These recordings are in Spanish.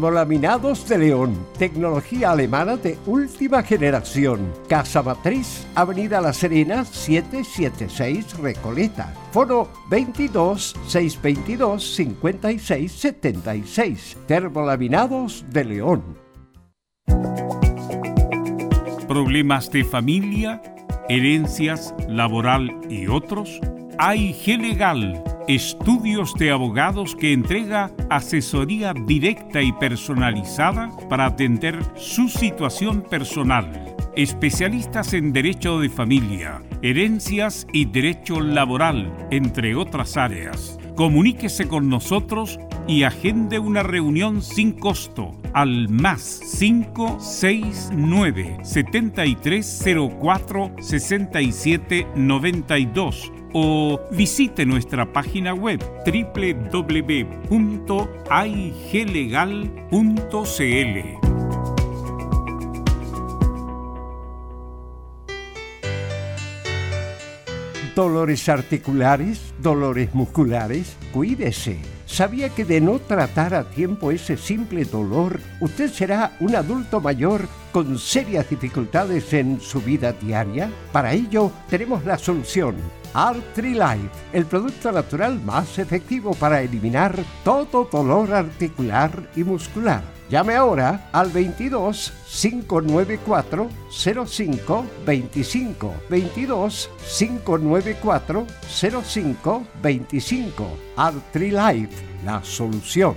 Laminados de León, tecnología alemana de última generación. Casa Matriz, Avenida La Serena, 776 Recoleta. Foro 22 622 56 76. Termolaminados de León. ¿Problemas de familia, herencias, laboral y otros? AIG Legal estudios de abogados que entrega asesoría directa y personalizada para atender su situación personal. Especialistas en derecho de familia, herencias y derecho laboral, entre otras áreas. Comuníquese con nosotros y agende una reunión sin costo al más 569 7304 6792 o visite nuestra página web www.aiglegal.cl. Dolores articulares, dolores musculares, cuídese. ¿Sabía que de no tratar a tiempo ese simple dolor, usted será un adulto mayor con serias dificultades en su vida diaria? Para ello, tenemos la solución Artrilife, el producto natural más efectivo para eliminar todo dolor articular y muscular. Llame ahora al 22 594 05 25 22 594 05 25 Artrilife, la solución.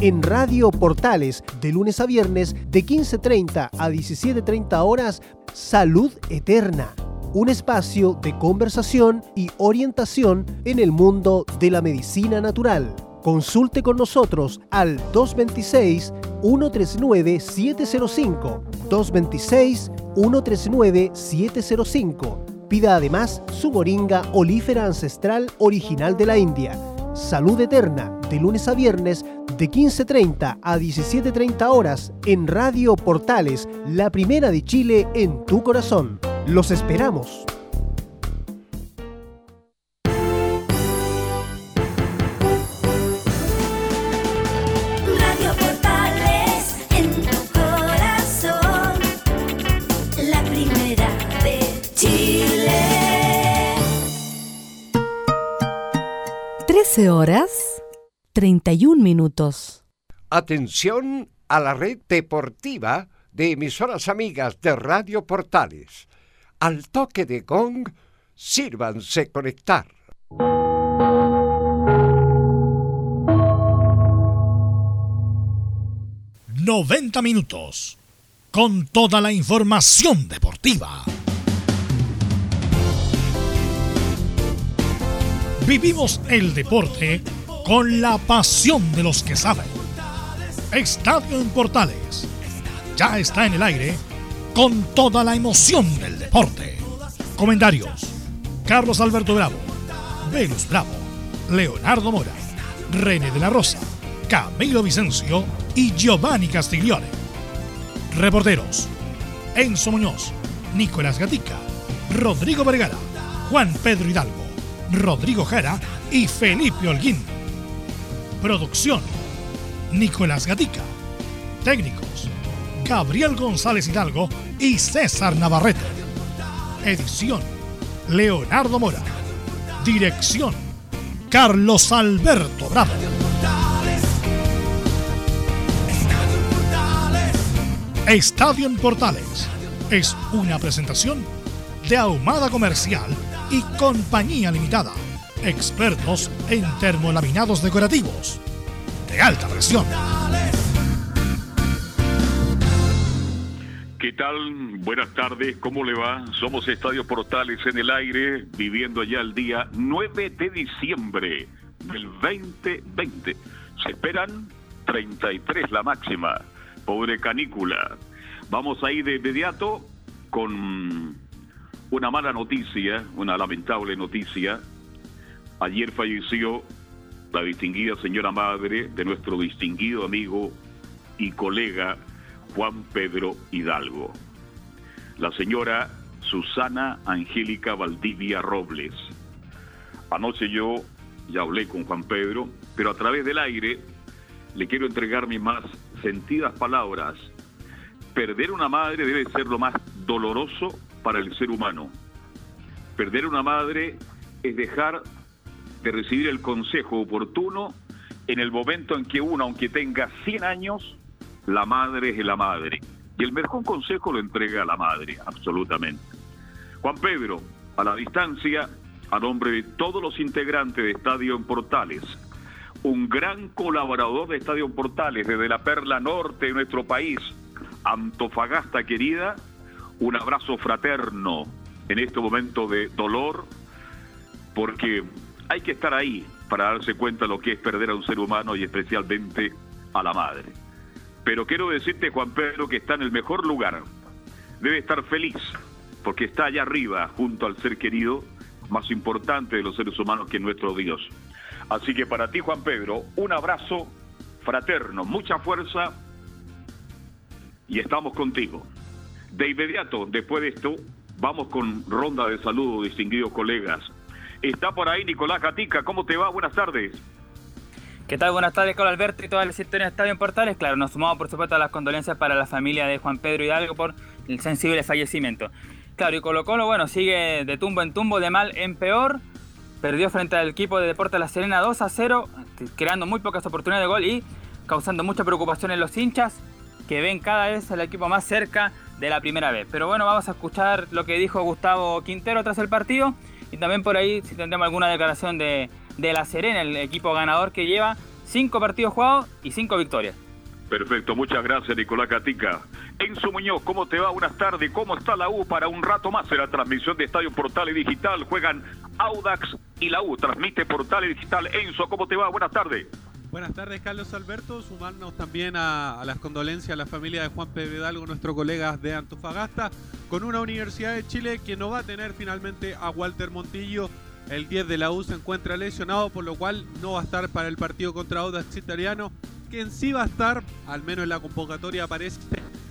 en Radio Portales de lunes a viernes de 15.30 a 17.30 horas Salud Eterna, un espacio de conversación y orientación en el mundo de la medicina natural. Consulte con nosotros al 226-139-705. 226-139-705. Pida además su moringa olífera ancestral original de la India. Salud Eterna, de lunes a viernes de 15.30 a 17.30 horas en Radio Portales, la primera de Chile en tu corazón. Los esperamos. 13 horas 31 minutos. Atención a la red deportiva de emisoras amigas de Radio Portales. Al toque de gong, sírvanse conectar. ¡90 minutos! Con toda la información deportiva. Vivimos el deporte con la pasión de los que saben. Estadio en Portales ya está en el aire con toda la emoción del deporte. Comentarios: Carlos Alberto Bravo, Venus Bravo, Leonardo Mora, René de la Rosa, Camilo Vicencio y Giovanni Castiglione. Reporteros: Enzo Muñoz, Nicolás Gatica, Rodrigo Vergara, Juan Pedro Hidalgo, Rodrigo Jara y Felipe Holguín. Producción, Nicolás Gatica. Técnicos, Gabriel González Hidalgo y César Navarrete. Edición, Leonardo Mora. Dirección, Carlos Alberto Bravo. Estadio en Portales es una presentación de Ahumada Comercial y Compañía Limitada expertos en termolaminados decorativos de alta presión. ¿Qué tal? Buenas tardes, ¿cómo le va? Somos Estadio Portales en el aire, viviendo ya el día 9 de diciembre del 2020. Se esperan 33 la máxima. pobre canícula. Vamos a ir de inmediato con una mala noticia, una lamentable noticia. Ayer falleció la distinguida señora madre de nuestro distinguido amigo y colega Juan Pedro Hidalgo. La señora Susana Angélica Valdivia Robles. Anoche yo ya hablé con Juan Pedro, pero a través del aire le quiero entregar mis más sentidas palabras. Perder una madre debe ser lo más doloroso para el ser humano. Perder una madre es dejar de recibir el consejo oportuno en el momento en que uno, aunque tenga 100 años, la madre es la madre. Y el mejor consejo lo entrega a la madre, absolutamente. Juan Pedro, a la distancia, a nombre de todos los integrantes de Estadio en Portales, un gran colaborador de Estadio Portales desde la perla norte de nuestro país, Antofagasta querida, un abrazo fraterno en este momento de dolor, porque hay que estar ahí para darse cuenta de lo que es perder a un ser humano y especialmente a la madre. Pero quiero decirte, Juan Pedro, que está en el mejor lugar. Debe estar feliz, porque está allá arriba, junto al ser querido más importante de los seres humanos que nuestro Dios. Así que para ti, Juan Pedro, un abrazo fraterno, mucha fuerza y estamos contigo. De inmediato, después de esto, vamos con ronda de saludos, distinguidos colegas. Está por ahí Nicolás Gatica, ¿cómo te va? Buenas tardes. ¿Qué tal? Buenas tardes, Carlos Alberto y toda la historia de Estadio en Portales. Claro, nos sumamos por supuesto a las condolencias para la familia de Juan Pedro Hidalgo por el sensible fallecimiento. Claro, y Colo Colo, bueno, sigue de tumbo en tumbo, de mal en peor. Perdió frente al equipo de Deportes La Serena 2 a 0, creando muy pocas oportunidades de gol y causando mucha preocupación en los hinchas que ven cada vez al equipo más cerca de la primera vez. Pero bueno, vamos a escuchar lo que dijo Gustavo Quintero tras el partido y también por ahí si tendremos alguna declaración de, de La Serena, el equipo ganador que lleva 5 partidos jugados y 5 victorias. Perfecto, muchas gracias Nicolás Catica. Enzo Muñoz, ¿cómo te va? Buenas tardes. ¿Cómo está la U para un rato más en la transmisión de Estadio Portal y Digital? Juegan Audax y la U. Transmite Portal y Digital. Enzo, ¿cómo te va? Buenas tardes. Buenas tardes, Carlos Alberto. Sumarnos también a, las condolencias a la familia de Juan Pedro Hidalgo, nuestro colega de Antofagasta, con una Universidad de Chile que no va a tener finalmente a Walter Montillo. El 10 de la U se encuentra lesionado, por lo cual no va a estar para el partido contra Audax Italiano. Quien sí va a estar, al menos en la convocatoria aparece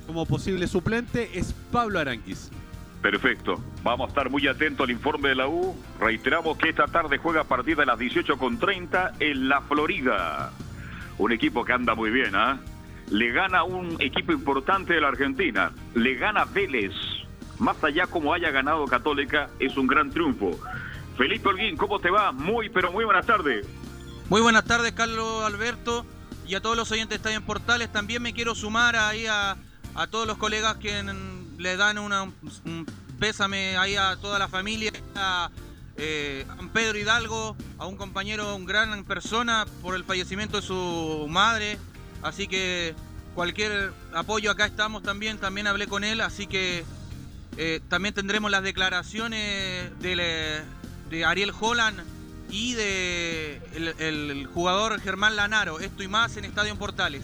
como posible suplente, es Pablo Aranquis. Perfecto. Vamos a estar muy atentos al informe de la U. Reiteramos que esta tarde juega a partir de las 18.30 en la Florida. Un equipo que anda muy bien, ¿ah? Le gana un equipo importante de la Argentina. Le gana Vélez. Más allá como haya ganado Católica, es un gran triunfo. Felipe Holguín, ¿cómo te va? Muy, pero muy buenas tardes. Muy buenas tardes, Carlos Alberto. Y a todos los oyentes de Estadio en Portales. También me quiero sumar ahí a, a todos los colegas que le dan una, un pésame ahí a toda la familia, a, eh, a Pedro Hidalgo, a un compañero, un gran persona por el fallecimiento de su madre. Así que cualquier apoyo acá estamos también, también hablé con él, así que eh, también tendremos las declaraciones de, de Ariel Holland y de el, el jugador Germán Lanaro, esto y más en Estadio Portales.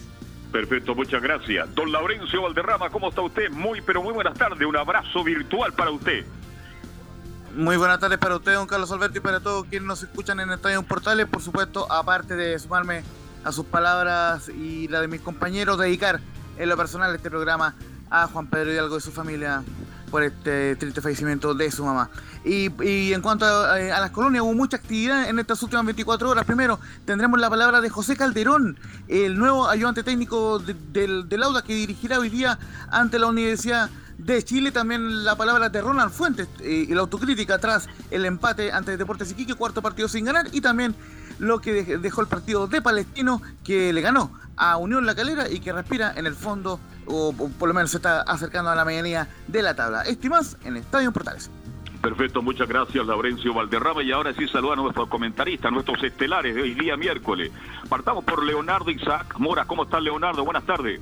Perfecto, muchas gracias. Don Laurencio Valderrama, ¿cómo está usted? Muy, pero muy buenas tardes. Un abrazo virtual para usted. Muy buenas tardes para usted, don Carlos Alberto, y para todos quienes nos escuchan en Estadio Portales. Por supuesto, aparte de sumarme a sus palabras y la de mis compañeros, dedicar en lo personal este programa a Juan Pedro Hidalgo y su familia por este triste fallecimiento de su mamá. Y, en cuanto a, a, las colonias, hubo mucha actividad en estas últimas 24 horas. Primero, tendremos la palabra de José Calderón, el nuevo ayudante técnico de, del, del Auda que dirigirá hoy día ante la Universidad de Chile. También la palabra de Ronald Fuentes eh, y la autocrítica tras el empate ante Deportes Iquique, cuarto partido sin ganar. Y también lo que dejó el partido de Palestino que le ganó a Unión La Calera y que respira en el fondo o, o por lo menos se está acercando a la medianía de la tabla. Este y más en Estadio Portales. Perfecto, muchas gracias Laurencio Valderrama y ahora sí saluda a nuestros comentaristas, nuestros estelares de hoy día miércoles. Partamos por Leonardo Isaac Mora, ¿cómo está Leonardo? Buenas tardes.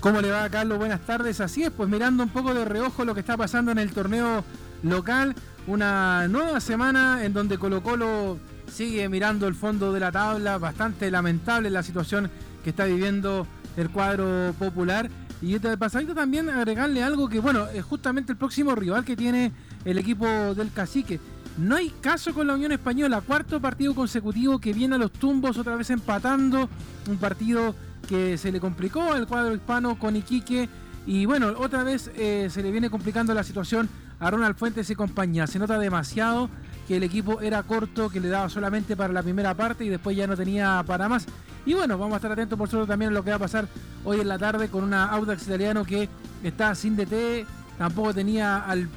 ¿Cómo le va Carlos? Buenas tardes, así es, pues mirando un poco de reojo lo que está pasando en el torneo local, una nueva semana en donde Colo Colo sigue mirando el fondo de la tabla, bastante lamentable la situación que está viviendo del cuadro popular. Y de pasadito también agregarle algo que, bueno, es justamente el próximo rival que tiene el equipo del cacique. No hay caso con la Unión Española, cuarto partido consecutivo que viene a los tumbos, otra vez empatando. Un partido que se le complicó al cuadro hispano con Iquique. Y bueno, otra vez eh, se le viene complicando la situación a Ronald Fuentes y compañía. Se nota demasiado que el equipo era corto, que le daba solamente para la primera parte y después ya no tenía para más. Y bueno, vamos a estar atentos por supuesto también a lo que va a pasar hoy en la tarde con una Audax italiano que está sin DT, tampoco tenía al,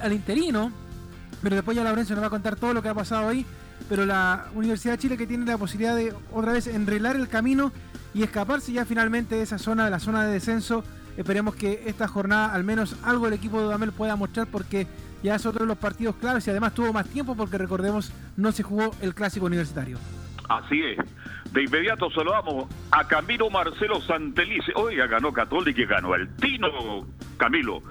al interino, pero después ya Laurencio nos va a contar todo lo que ha pasado ahí. Pero la Universidad de Chile que tiene la posibilidad de otra vez enreglar el camino y escaparse ya finalmente de esa zona, de la zona de descenso. Esperemos que esta jornada al menos algo el equipo de Dudamel pueda mostrar porque ya es otro de los partidos claves y además tuvo más tiempo porque recordemos no se jugó el clásico universitario. Así es. De inmediato saludamos a Camilo Marcelo Santelice. Oiga, ganó Católica y ganó el Tino Camilo.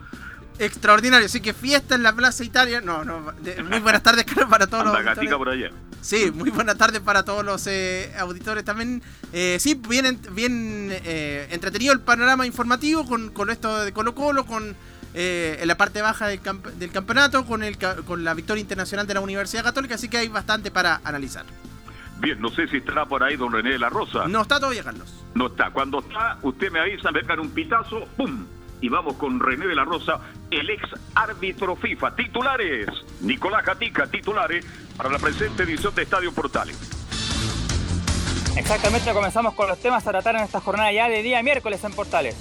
Extraordinario, así que fiesta en la Plaza Italia. No, no, de- muy buenas tardes, Carlos, para todos los Anda gatica auditores. por allá. Sí, muy buenas tardes para todos los eh, auditores también. Eh, sí, bien, bien eh, entretenido el panorama informativo con, con esto de Colo Colo, con eh, en la parte baja del, camp- del campeonato, con, el, ca- con la victoria internacional de la Universidad Católica, así que hay bastante para analizar. Bien, no sé si estará por ahí don René de la Rosa. No está todavía, Carlos. No está. Cuando está, usted me avisa, me pegan un pitazo, ¡pum! Y vamos con René de la Rosa, el ex árbitro FIFA. Titulares, Nicolás Gatica, titulares para la presente edición de Estadio Portales. Exactamente, comenzamos con los temas a tratar en esta jornada ya de día miércoles en Portales.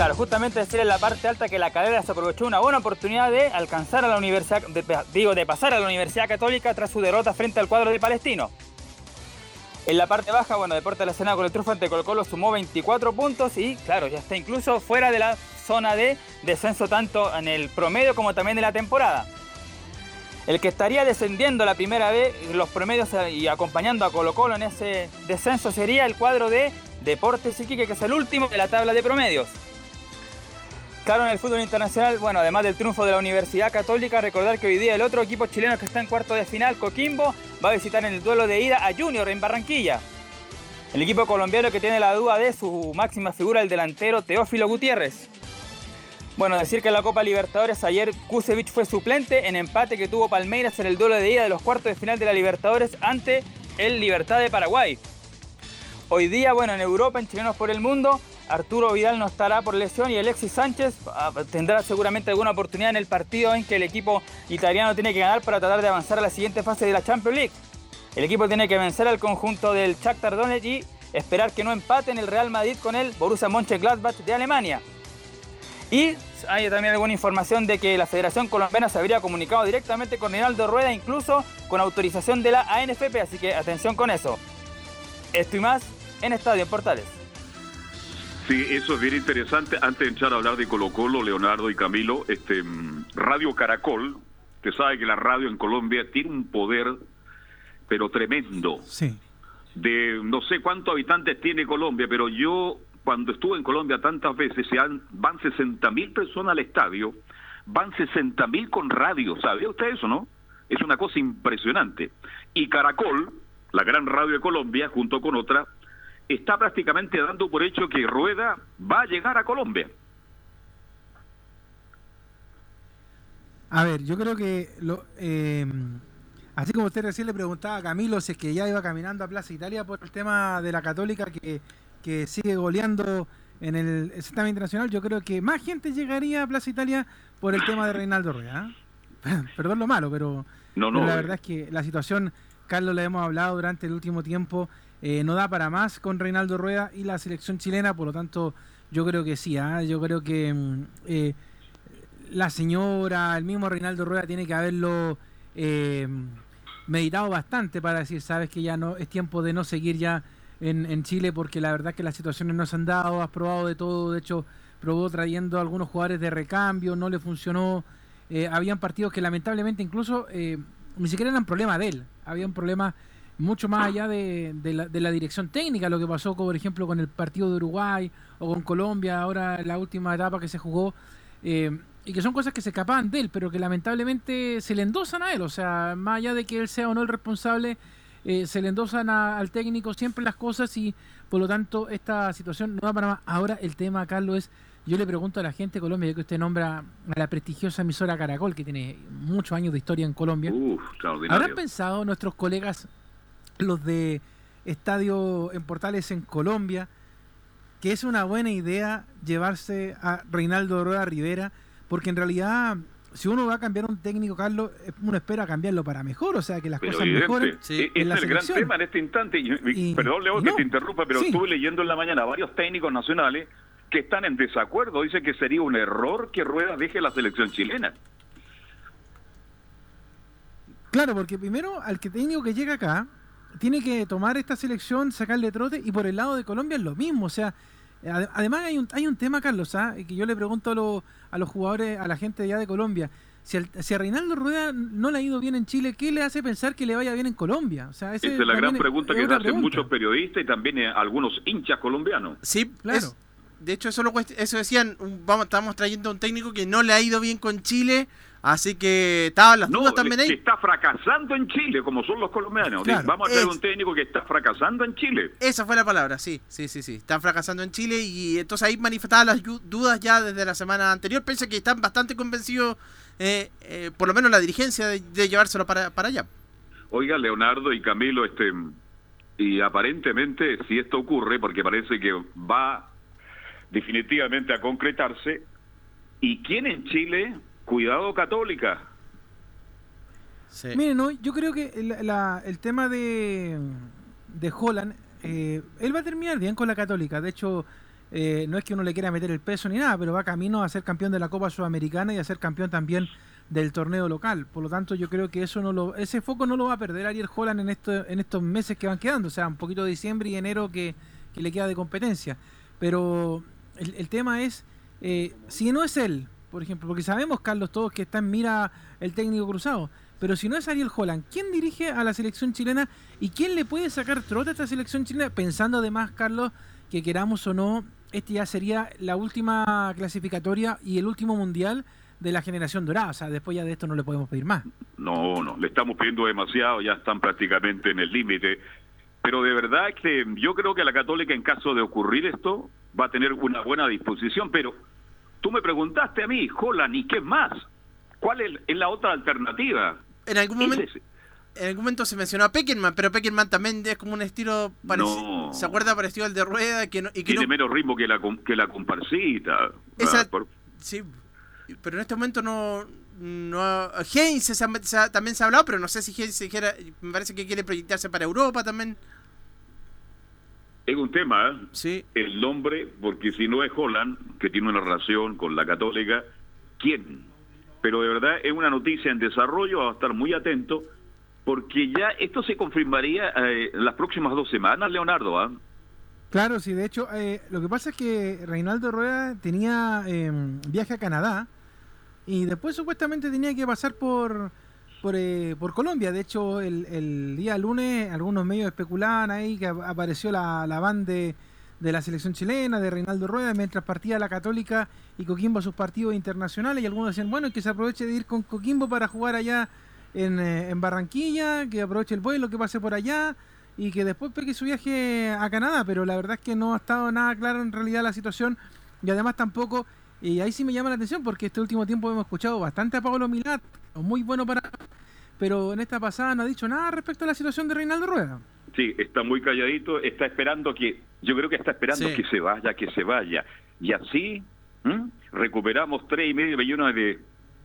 Claro, justamente decir en la parte alta que la cadena se aprovechó una buena oportunidad de alcanzar a la Universidad, digo, de pasar a la Universidad Católica tras su derrota frente al cuadro de Palestino. En la parte baja, bueno, Deportes de la Escena con el triunfo ante Colo Colo sumó 24 puntos y, claro, ya está incluso fuera de la zona de descenso tanto en el promedio como también de la temporada. El que estaría descendiendo la primera vez, los promedios eh, y acompañando a Colo Colo en ese descenso sería el cuadro de Deportes Iquique, que es el último de la tabla de promedios. Claro, en el fútbol internacional, bueno, además del triunfo de la Universidad Católica, recordar que hoy día el otro equipo chileno que está en cuarto de final, Coquimbo, va a visitar en el duelo de ida a Junior en Barranquilla. El equipo colombiano que tiene la duda de su máxima figura, el delantero Teófilo Gutiérrez. Bueno, decir que en la Copa Libertadores ayer Kusevich fue suplente en empate que tuvo Palmeiras en el duelo de ida de los cuartos de final de la Libertadores ante el Libertad de Paraguay. Hoy día, bueno, en Europa, en Chilenos por el Mundo, Arturo Vidal no estará por lesión y Alexis Sánchez ah, tendrá seguramente alguna oportunidad en el partido en que el equipo italiano tiene que ganar para tratar de avanzar a la siguiente fase de la Champions League. El equipo tiene que vencer al conjunto del Shakhtar Donetsk y esperar que no empaten el Real Madrid con el Borussia Mönchengladbach de Alemania. Y hay también alguna información de que la Federación Colombiana se habría comunicado directamente con Reinaldo Rueda, incluso con autorización de la ANFP, así que atención con eso. Esto y más en Estadio en Portales. Sí, eso es bien interesante. Antes de entrar a hablar de Colo Colo, Leonardo y Camilo, este mm, Radio Caracol, usted sabe que la radio en Colombia tiene un poder, pero tremendo. Sí. De no sé cuántos habitantes tiene Colombia, pero yo cuando estuve en Colombia tantas veces, se han, van 60 mil personas al estadio, van 60 mil con radio, ¿sabía usted eso, no? Es una cosa impresionante. Y Caracol, la gran radio de Colombia, junto con otra, está prácticamente dando por hecho que Rueda va a llegar a Colombia. A ver, yo creo que lo, eh, así como usted recién le preguntaba a Camilo si es que ya iba caminando a Plaza Italia por el tema de la Católica que, que sigue goleando en el certamen internacional, yo creo que más gente llegaría a Plaza Italia por el tema de Reinaldo Rueda. ¿eh? Perdón lo malo, pero, No, no, pero la eh. verdad es que la situación, Carlos, le hemos hablado durante el último tiempo, eh, no da para más con Reinaldo Rueda y la selección chilena, por lo tanto, yo creo que sí, ¿ah? yo creo que mm, eh, la señora, el mismo Reinaldo Rueda tiene que haberlo eh, meditado bastante para decir, sabes que ya no es tiempo de no seguir ya en, Chile porque la verdad que las situaciones no se han dado, has probado de todo, de hecho probó trayendo algunos jugadores de recambio, no le funcionó, eh, habían partidos que lamentablemente incluso eh, ni siquiera eran problema de él, había un problema mucho más allá de, de la, de la dirección técnica, lo que pasó, por ejemplo, con el partido de Uruguay o con Colombia, ahora en la última etapa que se jugó, eh, y que son cosas que se escapaban de él, pero que lamentablemente se le endosan a él, o sea, más allá de que él sea o no el responsable, eh, se le endosan a- al técnico siempre las cosas y por lo tanto esta situación no va para más. Ahora el tema, Carlos, es, yo le pregunto a la gente de Colombia, ya que usted nombra a la prestigiosa emisora Caracol, que tiene muchos años de historia en Colombia. Uf, ¿Habrán pensado nuestros colegas, los de Estadio en Portales en Colombia, que es una buena idea llevarse a Reinaldo Rueda Rivera? Porque en realidad, si uno va a cambiar un técnico, Carlos, eh, uno espera cambiarlo para mejor, o sea, que las Pero cosas evidente, mejoren. e- en ese la es el gran selección. tema en este instante. Y- y- perdón, Leo, y que no. te interrumpa, pero Sí. estuve leyendo en la mañana varios técnicos nacionales que están en desacuerdo. Dicen que sería un error que Rueda deje la selección chilena. Claro, porque primero al que técnico que llega acá tiene que tomar esta selección, sacarle trote y por el lado de Colombia es lo mismo, o sea, ade- además hay un, hay un tema, Carlos, ¿ah? que yo le pregunto a, los- a los jugadores, a la gente de allá de Colombia, si, al- si a Reinaldo Rueda no le ha ido bien en Chile, ¿qué le hace pensar que le vaya bien en Colombia? O sea, ese Esa es la gran pregunta es que hacen pregunta. muchos periodistas y también eh, algunos hinchas colombianos. Sí, Claro. es- de hecho, eso, lo eso decían, un- vamos, estamos trayendo a un técnico que no le ha ido bien con Chile, así que estaban las No, dudas también que ahí. está fracasando en Chile, como son los colombianos. Claro. Vamos a traer Es- un técnico que está fracasando en Chile. Esa fue la palabra, sí, sí, sí, sí. Están fracasando en Chile y entonces ahí manifestaban las dudas ya desde la semana anterior. Pensé que están bastante convencidos, eh, eh, por lo menos la dirigencia, de, de llevárselo para, para allá. Oiga, Leonardo y Camilo, este y aparentemente si esto ocurre, porque parece que va definitivamente a concretarse, ¿y quién en Chile? Cuidado Católica. Miren, no, yo creo que el, la- el tema de, de Holland, eh, él va a terminar bien con la Católica. De hecho, eh, no es que uno le quiera meter el peso ni nada, pero va camino a ser campeón de la Copa Sudamericana y a ser campeón también del torneo local. Por lo tanto, yo creo que eso no lo, ese foco no lo va a perder Ariel Holland en, esto, en estos meses que van quedando. O sea, un poquito de diciembre y enero que, que le queda de competencia. Pero el, el tema es, eh, si no es él, por ejemplo, porque sabemos, Carlos, todos que está en mira el técnico cruzado. Pero si no es Ariel Holland, ¿quién dirige a la selección chilena y quién le puede sacar trote a esta selección chilena? Pensando además, Carlos, que queramos o no, este ya sería la última clasificatoria y el último mundial de la generación dorada. O sea, después ya de esto no le podemos pedir más. No, no, le estamos pidiendo demasiado, ya están prácticamente en el límite. Pero de verdad que yo creo que la Católica, en caso de ocurrir esto, va a tener una buena disposición. Pero tú me preguntaste a mí, Holland, ¿y qué más? ¿Cuál es, es la otra alternativa? En algún momento, en algún momento se mencionó a Peckerman, pero Peckerman también es como un estilo parecido. No. ¿Se acuerda parecido al de Rueda? Que no, y que Tiene no- menos ritmo que la, que la comparsita. Esa- Ah, por- Sí, pero en este momento no. no Heinz se ha- se ha- también se ha hablado, pero no sé si Heinz se quiera- me parece que quiere proyectarse para Europa también. Es un tema, ¿eh? Sí. El nombre, porque si no es Holland, que tiene una relación con la Católica, ¿quién? Pero de verdad es una noticia en desarrollo, va a estar muy atento, porque ya esto se confirmaría eh, las próximas dos semanas, Leonardo, ¿ah? Claro, sí, de hecho, eh, lo que pasa es que Reinaldo Rueda tenía eh, viaje a Canadá y después supuestamente tenía que pasar por por, eh, por Colombia. De hecho, el, día lunes algunos medios especulaban ahí que ap- apareció la, la de la selección chilena, de Reinaldo Rueda, mientras partía la Católica y Coquimbo a sus partidos internacionales. Y algunos decían, bueno, que se aproveche de ir con Coquimbo para jugar allá en, eh, en Barranquilla, que aproveche el vuelo, que pase por allá y que después pegue su viaje a Canadá, pero la verdad es que no ha estado nada claro en realidad la situación. Y además tampoco, y ahí sí me llama la atención porque este último tiempo hemos escuchado bastante a Pablo Milat, muy bueno para... Pero en esta pasada no ha dicho nada respecto a la situación de Reinaldo Rueda. Sí, está muy calladito, está esperando que, yo creo que está esperando Sí. que se vaya, que se vaya. Y así recuperamos tres y medio millones de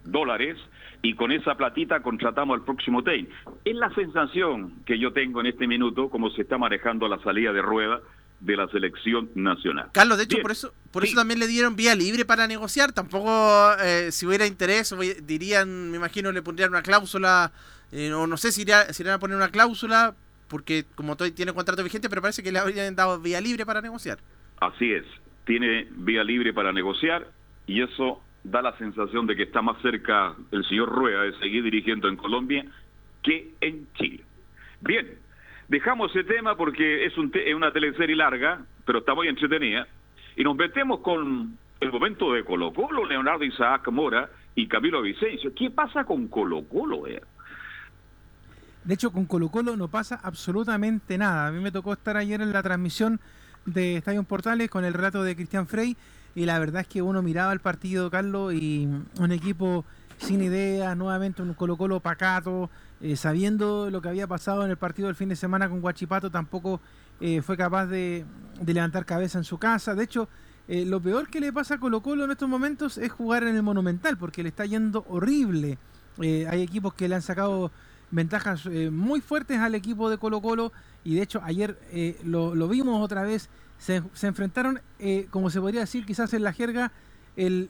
dólares y con esa platita contratamos al próximo TEI. Es la sensación que yo tengo en este minuto, como se está manejando la salida de rueda de la selección nacional. Carlos, de hecho, Bien. por eso por eso también le dieron vía libre para negociar. Tampoco, eh, si hubiera interés, dirían, me imagino, le pondrían una cláusula, eh, o no sé si iría- si irían a poner una cláusula, porque como todo tiene contrato vigente, pero parece que le habrían dado vía libre para negociar. Así es, tiene vía libre para negociar y eso da la sensación de que está más cerca el señor Rueda de seguir dirigiendo en Colombia que en Chile. Bien, dejamos ese tema porque es, un te- es una teleserie larga, pero está muy entretenida, y nos metemos con el momento de Colo Colo, Leonardo Isaac Mora y Camilo Vicencio. ¿Qué pasa con Colo Colo? eh? De hecho, con Colo Colo no pasa absolutamente nada. A mí me tocó estar ayer en la transmisión de Estadio Portales con el relato de Cristian Frey y la verdad es que uno miraba el partido, Carlos, y un equipo sin ideas, nuevamente un Colo Colo pacato, eh, sabiendo lo que había pasado en el partido del fin de semana con Guachipato, tampoco eh, fue capaz de, levantar cabeza en su casa. De hecho, eh, lo peor que le pasa a Colo Colo en estos momentos es jugar en el Monumental, porque le está yendo horrible. Hay equipos que le han sacado ventajas muy fuertes al equipo de Colo Colo y de hecho ayer lo, lo vimos otra vez, se, se enfrentaron, como se podría decir quizás en la jerga, el,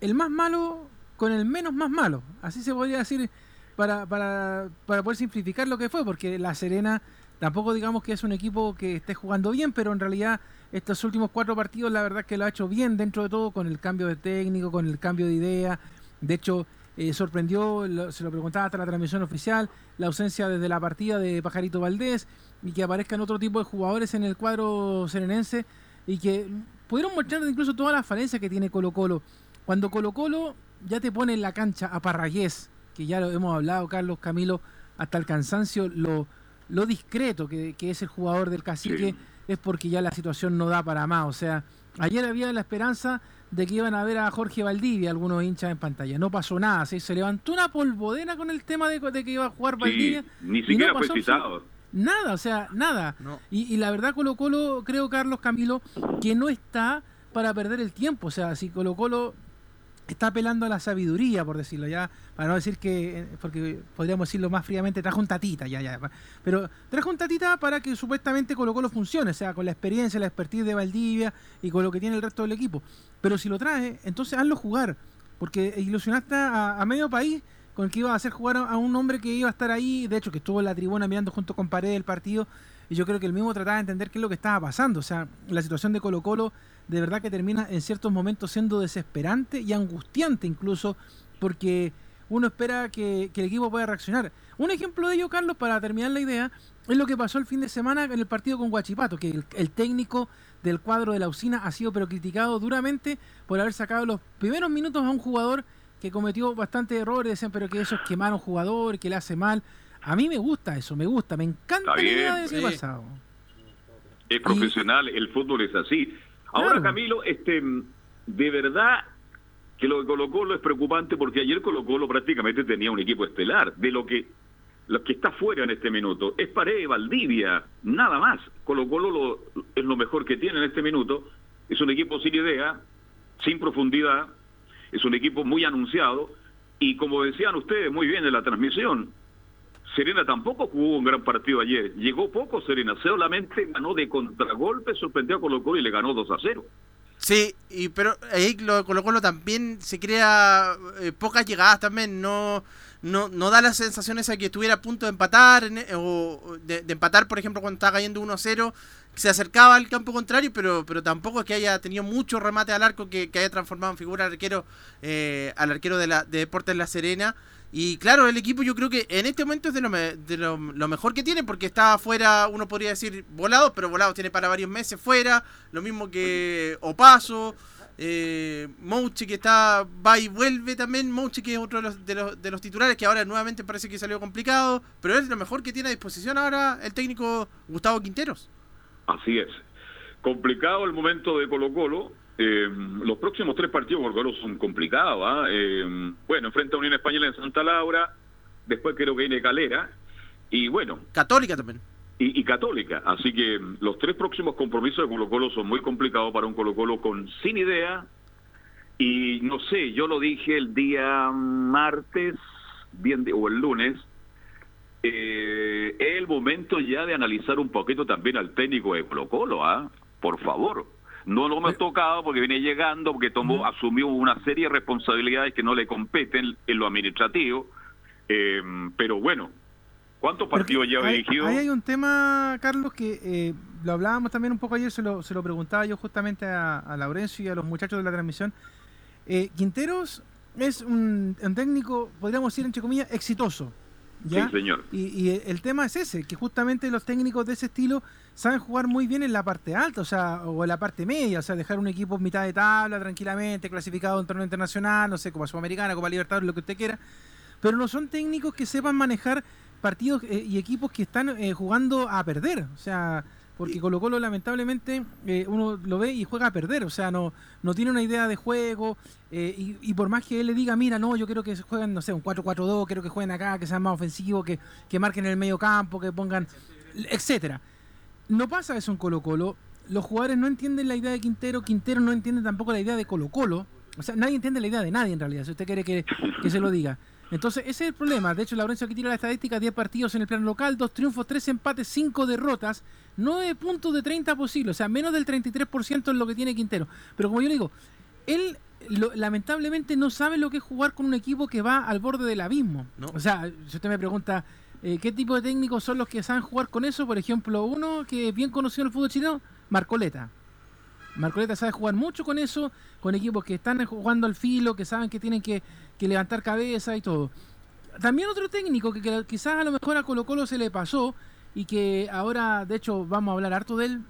el más malo con el menos más malo. Así se podría decir para, para, para poder simplificar lo que fue, porque La Serena tampoco digamos que es un equipo que esté jugando bien, pero en realidad estos últimos cuatro partidos la verdad que lo ha hecho bien dentro de todo con el cambio de técnico, con el cambio de idea. De hecho, eh, sorprendió, lo- se lo preguntaba hasta la transmisión oficial, la ausencia desde la partida de Pajarito Valdés y que aparezcan otro tipo de jugadores en el cuadro serenense y que pudieron mostrar incluso todas las falencias que tiene Colo Colo. Cuando Colo Colo ya te pone en la cancha a Parragués, que ya lo hemos hablado, Carlos Camilo, hasta el cansancio, lo, lo discreto que, que es el jugador del cacique, Sí. es porque ya la situación no da para más. O sea, ayer había la esperanza de que iban a ver a Jorge Valdivia, algunos hinchas en pantalla. No pasó nada, ¿sí? se levantó una polvodera con el tema de, de que iba a jugar Valdivia. Sí, ni no siquiera fue citado. Nada, o sea, nada. Y, y la verdad Colo Colo, creo Carlos Camilo, que no está para perder el tiempo. O sea, si Colo Colo está apelando a la sabiduría, por decirlo ya, para no decir que, eh, porque podríamos decirlo más fríamente, trajo un tatita, ya, ya. Pero trajo un tatita para que supuestamente Colo Colo funcione, o sea, con la experiencia, la expertise de Valdivia y con lo que tiene el resto del equipo. Pero si lo trae, entonces hazlo jugar, porque ilusionaste a, a medio país con que iba a hacer jugar a, un hombre que iba a estar ahí, de hecho que estuvo en la tribuna mirando junto con Paredes el partido, y yo creo que el mismo trataba de entender qué es lo que estaba pasando. O sea, la situación de Colo Colo de verdad que termina en ciertos momentos siendo desesperante y angustiante incluso, porque uno espera que, que el equipo pueda reaccionar. Un ejemplo de ello, Carlos, para terminar la idea, es lo que pasó el fin de semana en el partido con Guachipato, que el, el técnico del cuadro de la usina ha sido pero criticado duramente por haber sacado los primeros minutos a un jugador que cometió bastante errores, decían, pero que eso es quemar a un jugador, que le hace mal. A mí me gusta eso, me gusta, me encanta la idea bien, de ese sí. pasado. Es profesional, el fútbol es así. Ahora. Camilo, este, de verdad que lo de Colo Colo es preocupante porque ayer Colo Colo prácticamente tenía un equipo estelar. De lo que lo que está fuera en este minuto es Paredes, Valdivia, nada más. Colo Colo lo, es lo mejor que tiene en este minuto. Es un equipo sin idea, sin profundidad, es un equipo muy anunciado y como decían ustedes muy bien en la transmisión, Serena tampoco jugó un gran partido ayer. Llegó poco Serena, solamente ganó de contragolpe, sorprendió a Colo Colo y le ganó 2 a 0. Sí, y pero ahí lo Colo Colo también se crea eh, pocas llegadas también, no, no, no da la sensación esa que estuviera a punto de empatar, en- o de, empatar por ejemplo cuando estaba cayendo 1-0, se acercaba al campo contrario, pero, pero tampoco es que haya tenido mucho remate al arco que, que haya transformado en figura al arquero, eh, al arquero de, la, de Deportes La Serena. Y claro, el equipo yo creo que en este momento es de lo, de lo, mejor que tiene porque está fuera, uno podría decir volados, pero volados tiene para varios meses fuera, lo mismo que Opaso, eh, que está va y vuelve también, Mouche que es otro de los, de, los, de los titulares que ahora nuevamente parece que salió complicado, pero es lo mejor que tiene a disposición ahora el técnico Gustavo Quinteros. Así es. Complicado el momento de Colo Colo. Eh, los próximos tres partidos de Colo son complicados. ¿ah? Eh, bueno, enfrenta a Unión Española en Santa Laura, después creo que viene Calera, y bueno. Católica también. Y, y Católica. Así que los tres próximos compromisos de Colo Colo son muy complicados para un Colo Colo con sin idea. Y no sé, yo lo dije el día martes bien de- o el lunes. Eh, es el momento ya de analizar un poquito también al técnico de Colo Colo, ¿ah? Por favor. No lo hemos tocado porque viene llegando, porque tomó, asumió una serie de responsabilidades que no le competen en lo administrativo. Eh, pero bueno, ¿cuántos partidos ya ha Ahí- dirigido? Ahí hay un tema, Carlos, que eh, lo hablábamos también un poco ayer, se lo, se lo preguntaba yo justamente a, a Laurencio y a los muchachos de la transmisión. Eh, Quinteros es un, un técnico, podríamos decir, entre comillas, exitoso. ¿Ya? Sí, señor. Y, y el tema es ese, que justamente los técnicos de ese estilo saben jugar muy bien en la parte alta, o sea, o en la parte media, o sea, dejar un equipo en mitad de tabla tranquilamente, clasificado en torneo internacional, no sé, Copa Sudamericana, Copa Libertadores, lo que usted quiera, pero no son técnicos que sepan manejar partidos eh, y equipos que están eh, jugando a perder. O sea, porque Colo Colo lamentablemente eh, uno lo ve y juega a perder. O sea, no, no tiene una idea de juego. eh, y, y por más que él le diga, mira, no, yo quiero que jueguen, no sé, un 4-4-2, quiero que jueguen acá, que sean más ofensivos, que, que marquen en el medio campo, que pongan, etcétera. No pasa eso en Colo Colo. Los jugadores no entienden la idea de Quintero, Quintero no entiende tampoco la idea de Colo Colo. O sea, nadie entiende la idea de nadie en realidad, si usted quiere que, que se lo diga. Entonces, ese es el problema. De hecho, Laurencio aquí tira la estadística, 10 partidos en el plano local, 2 triunfos, 3 empates, 5 derrotas, 9 puntos de 30 posibles, o sea, menos del 33% es lo que tiene Quintero. Pero como yo le digo, él lo- lamentablemente no sabe lo que es jugar con un equipo que va al borde del abismo. O sea, si usted me pregunta, eh, ¿qué tipo de técnicos son los que saben jugar con eso? Por ejemplo, uno que es bien conocido en el fútbol chileno, Marcoleta. Marcoleta sabe jugar mucho con eso, con equipos que están jugando al filo, que saben que tienen que, levantar cabeza y todo. También otro técnico que, quizás a lo mejor a Colo Colo se le pasó y que ahora, de hecho, vamos a hablar harto de él,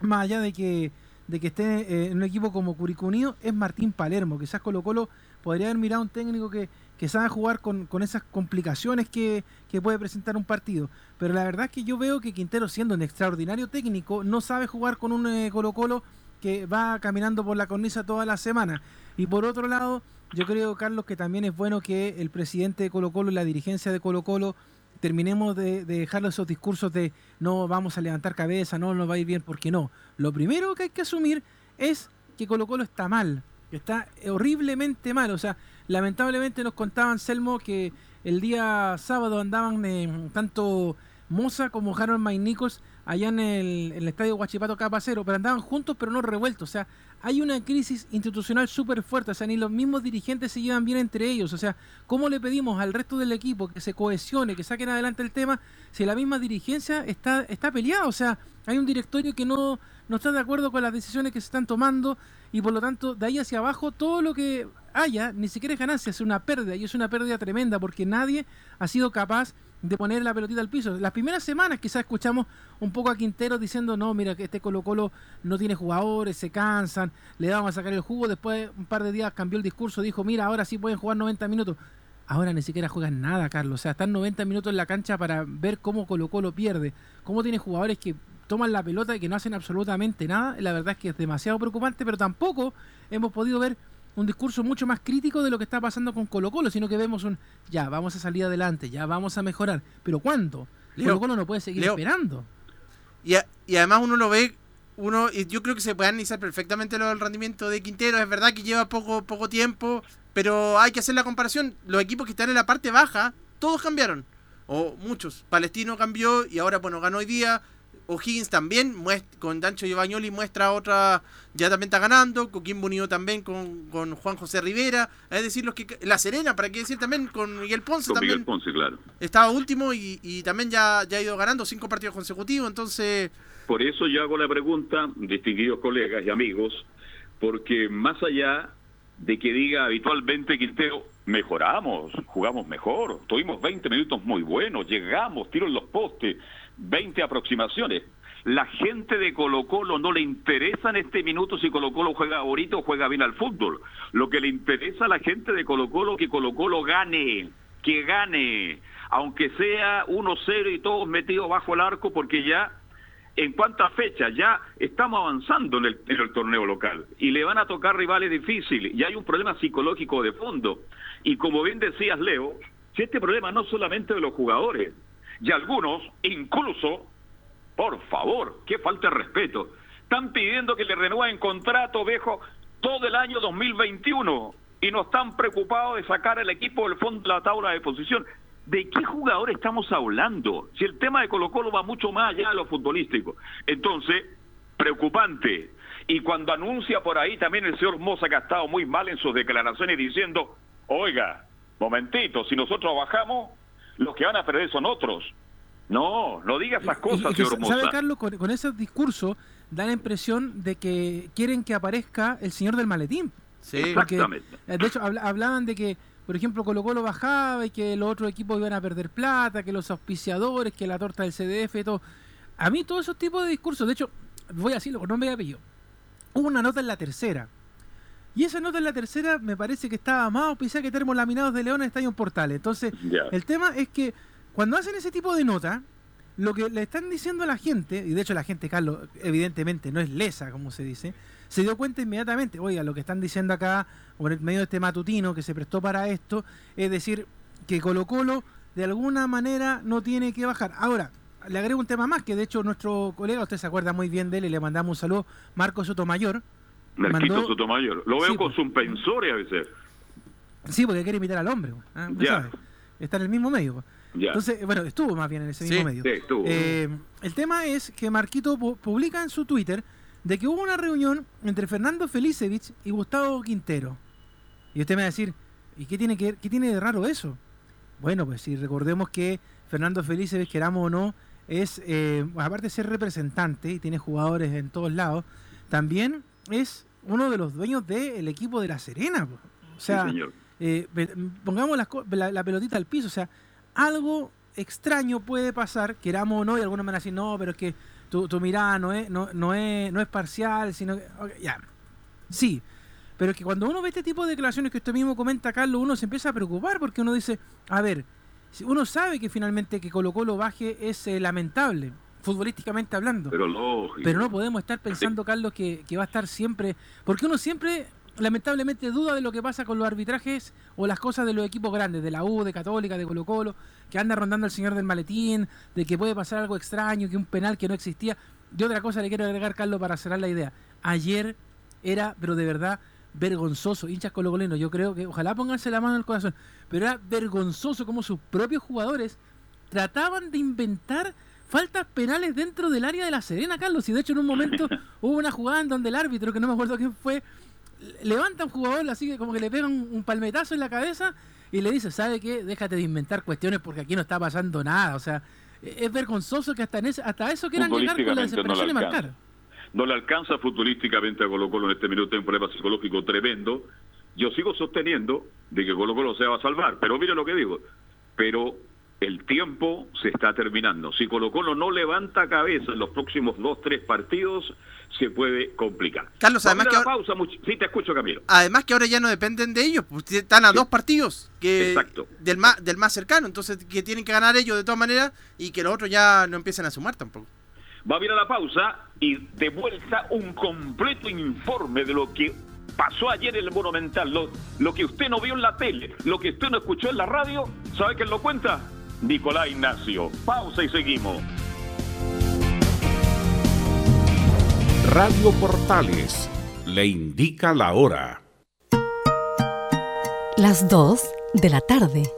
más allá de que, esté eh, en un equipo como Curicó Unido, es Martín Palermo. Quizás Colo Colo podría haber mirado a un técnico que, sabe jugar con, esas complicaciones que, que puede presentar un partido. Pero la verdad es que yo veo que Quintero, siendo un extraordinario técnico, no sabe jugar con un eh, Colo Colo que va caminando por la cornisa toda la semana. Y por otro lado, yo creo, Carlos, que también es bueno que el presidente de Colo Colo y la dirigencia de Colo Colo terminemos de, de dejar esos discursos de no vamos a levantar cabeza, no nos va a ir bien, porque no. Lo primero que hay que asumir es que Colo Colo está mal, está horriblemente mal. O sea, lamentablemente nos contaban, Selmo, que el día sábado andaban eh, tanto Moza como Harold Nichols allá en el, en el estadio Huachipato Capacero, pero andaban juntos pero no revueltos. O sea, hay una crisis institucional súper fuerte. O sea, ni los mismos dirigentes se llevan bien entre ellos. O sea, ¿cómo le pedimos al resto del equipo que se cohesione, que saquen adelante el tema, si la misma dirigencia está, está peleada? O sea, hay un directorio que no, no está de acuerdo con las decisiones que se están tomando y por lo tanto, de ahí hacia abajo, todo lo que haya, ni siquiera es ganancia, es una pérdida y es una pérdida tremenda porque nadie ha sido capaz de poner la pelotita al piso. Las primeras semanas quizás escuchamos un poco a Quintero diciendo, no, mira que este Colo Colo no tiene jugadores, se cansan, le vamos a sacar el jugo. Después, un par de días cambió el discurso, dijo, mira, ahora sí pueden jugar 90 minutos. Ahora ni siquiera juegan nada, Carlos. O sea, están 90 minutos en la cancha para ver cómo Colo Colo pierde, cómo tiene jugadores que toman la pelota y que no hacen absolutamente nada. La verdad es que es demasiado preocupante, pero tampoco hemos podido ver un discurso mucho más crítico de lo que está pasando con Colo Colo, sino que vemos un, ya, vamos a salir adelante, ya vamos a mejorar. Pero ¿cuándo? Leo, Colo Colo no puede seguir Leo. esperando. Y, a- y además uno lo ve, uno y yo creo que se puede analizar perfectamente lo del rendimiento de Quintero. Es verdad que lleva poco, poco tiempo, pero hay que hacer la comparación. Los equipos que están en la parte baja, todos cambiaron. O muchos. Palestino cambió y ahora, bueno, ganó hoy día. O'Higgins también, con Dancho Giovanni muestra otra, ya también está ganando, Coquimbo Unido también con, con Juan José Rivera, es decir, los que La Serena, para qué decir también, con Miguel Ponce Con también Miguel Ponce, claro. estaba último y, y también ya, ya ha ido ganando cinco partidos consecutivos, entonces Por eso yo hago la pregunta, distinguidos colegas y amigos, porque más allá de que diga habitualmente Quintero, mejoramos, jugamos mejor, tuvimos 20 minutos muy buenos, llegamos, tiro en los postes, 20 aproximaciones. La gente de Colo Colo no le interesa en este minuto si Colo Colo juega ahorita o juega bien al fútbol. Lo que le interesa a la gente de Colo Colo es que Colo Colo gane, que gane, aunque sea 1-0 y todos metidos bajo el arco, porque ya en cuántas fechas ya estamos avanzando en el, torneo local y le van a tocar rivales difíciles y hay un problema psicológico de fondo. Y como bien decías, Leo, si este problema no solamente de los jugadores, y algunos, incluso, por favor, qué falta de respeto, están pidiendo que le renueven contrato, viejo, todo el año 2021 y no están preocupados de sacar el equipo del fondo de la tabla de posición. ¿De qué jugador estamos hablando? Si el tema de Colo Colo va mucho más allá de lo futbolístico. Entonces, preocupante. Y cuando anuncia por ahí también el señor Moza que ha estado muy mal en sus declaraciones diciendo, oiga, momentito, si nosotros bajamos, los que van a perder son otros. No, no diga esas cosas, Y que, señor ¿Sabe, Moza. Carlos? Con, con ese discurso da la impresión de que quieren que aparezca el señor del maletín. Porque, Exactamente. eh, de hecho, habla- hablaban de que, por ejemplo, Colo Colo bajaba y que los otros equipos iban a perder plata, que los auspiciadores, que la torta del CDF y todo. A mí todos esos tipos de discursos, de hecho, voy a decirlo con nombre y apellido. Hubo una nota en la tercera. Y esa nota en la tercera me parece que estaba más auspiciada que Termolaminados de León en Estadio Portales. Entonces, el tema es que cuando hacen ese tipo de nota, lo que le están diciendo a la gente, y de hecho la gente, Carlos, evidentemente no es lesa, como se dice, se dio cuenta inmediatamente, oiga, lo que están diciendo acá, por el medio de este matutino que se prestó para esto, es decir, que Colo Colo de alguna manera no tiene que bajar. Ahora, le agrego un tema más, que de hecho nuestro colega, usted se acuerda muy bien de él y le mandamos un saludo, Marco Sotomayor. Marquito mandó- Sotomayor. Lo veo Sí, con pues. suspensores a veces. Sí, porque quiere imitar al hombre. ¿ah? ¿No Ya. Está en el mismo medio. pues. Ya. Entonces, bueno, estuvo más bien en ese Sí, mismo medio. sí, estuvo. Eh, el tema es que Marquito pu- publica en su Twitter de que hubo una reunión entre Fernando Felicevich y Gustavo Quintero. Y usted me va a decir, ¿y qué tiene, que, qué tiene de raro eso? Bueno, pues si recordemos que Fernando Felicevich, queramos o no, es, eh, aparte de ser representante y tiene jugadores en todos lados, también es uno de los dueños del equipo de La Serena. pues. O sea, Sí, señor. eh, pongamos la, la pelotita al piso, o sea, algo extraño puede pasar, queramos o no, y algunos me van a decir, no, pero es que tu, tu mirada no es, no, no es, no es parcial, sino que, ya, sí, pero es que cuando uno ve este tipo de declaraciones que usted mismo comenta, Carlos, uno se empieza a preocupar porque uno dice, a ver, si uno sabe que finalmente que Colo Colo baje es eh, lamentable, futbolísticamente hablando. Pero lógico. Pero no podemos estar pensando, Carlos, que, que va a estar siempre. Porque uno siempre, lamentablemente, duda de lo que pasa con los arbitrajes o las cosas de los equipos grandes, de la U, de Católica, de Colo Colo, que anda rondando el señor del maletín, de que puede pasar algo extraño, que un penal que no existía. Y otra cosa le quiero agregar, Carlos, para cerrar la idea. Ayer era, pero de verdad, vergonzoso. Hinchas colocolinos, yo creo que ojalá pónganse la mano en el corazón. Pero era vergonzoso como sus propios jugadores trataban de inventar faltas penales dentro del área de la Serena, Carlos. Y de hecho en un momento hubo una jugada en donde el árbitro, que no me acuerdo quién fue, levanta a un jugador así que como que le pega un, un palmetazo en la cabeza y le dice, ¿sabe qué? Déjate de inventar cuestiones porque aquí no está pasando nada. O sea, es vergonzoso que hasta en ese, hasta eso quieran llegar con la no desesperación le y marcar. No le alcanza futbolísticamente a Colo Colo en este minuto, hay un problema psicológico tremendo. Yo sigo sosteniendo de que Colo Colo se va a salvar, pero mire lo que digo. Pero el tiempo se está terminando. Si Colo Colo no levanta cabeza en los próximos dos, tres partidos, se puede complicar. Carlos, además que la ahora- pausa, much- sí, te escucho, Camilo. Además que ahora ya no dependen de ellos, pues están a dos partidos que Exacto. del más del más cercano, entonces que tienen que ganar ellos de todas maneras y que los otros ya no empiecen a sumar tampoco. Va a ir a la pausa y de vuelta un completo informe de lo que pasó ayer en el Monumental, lo, lo que usted no vio en la tele, lo que usted no escuchó en la radio, ¿sabe quién lo cuenta? Nicolás Ignacio. Pausa y seguimos. Radio Portales le indica la hora. Las 2 de la tarde.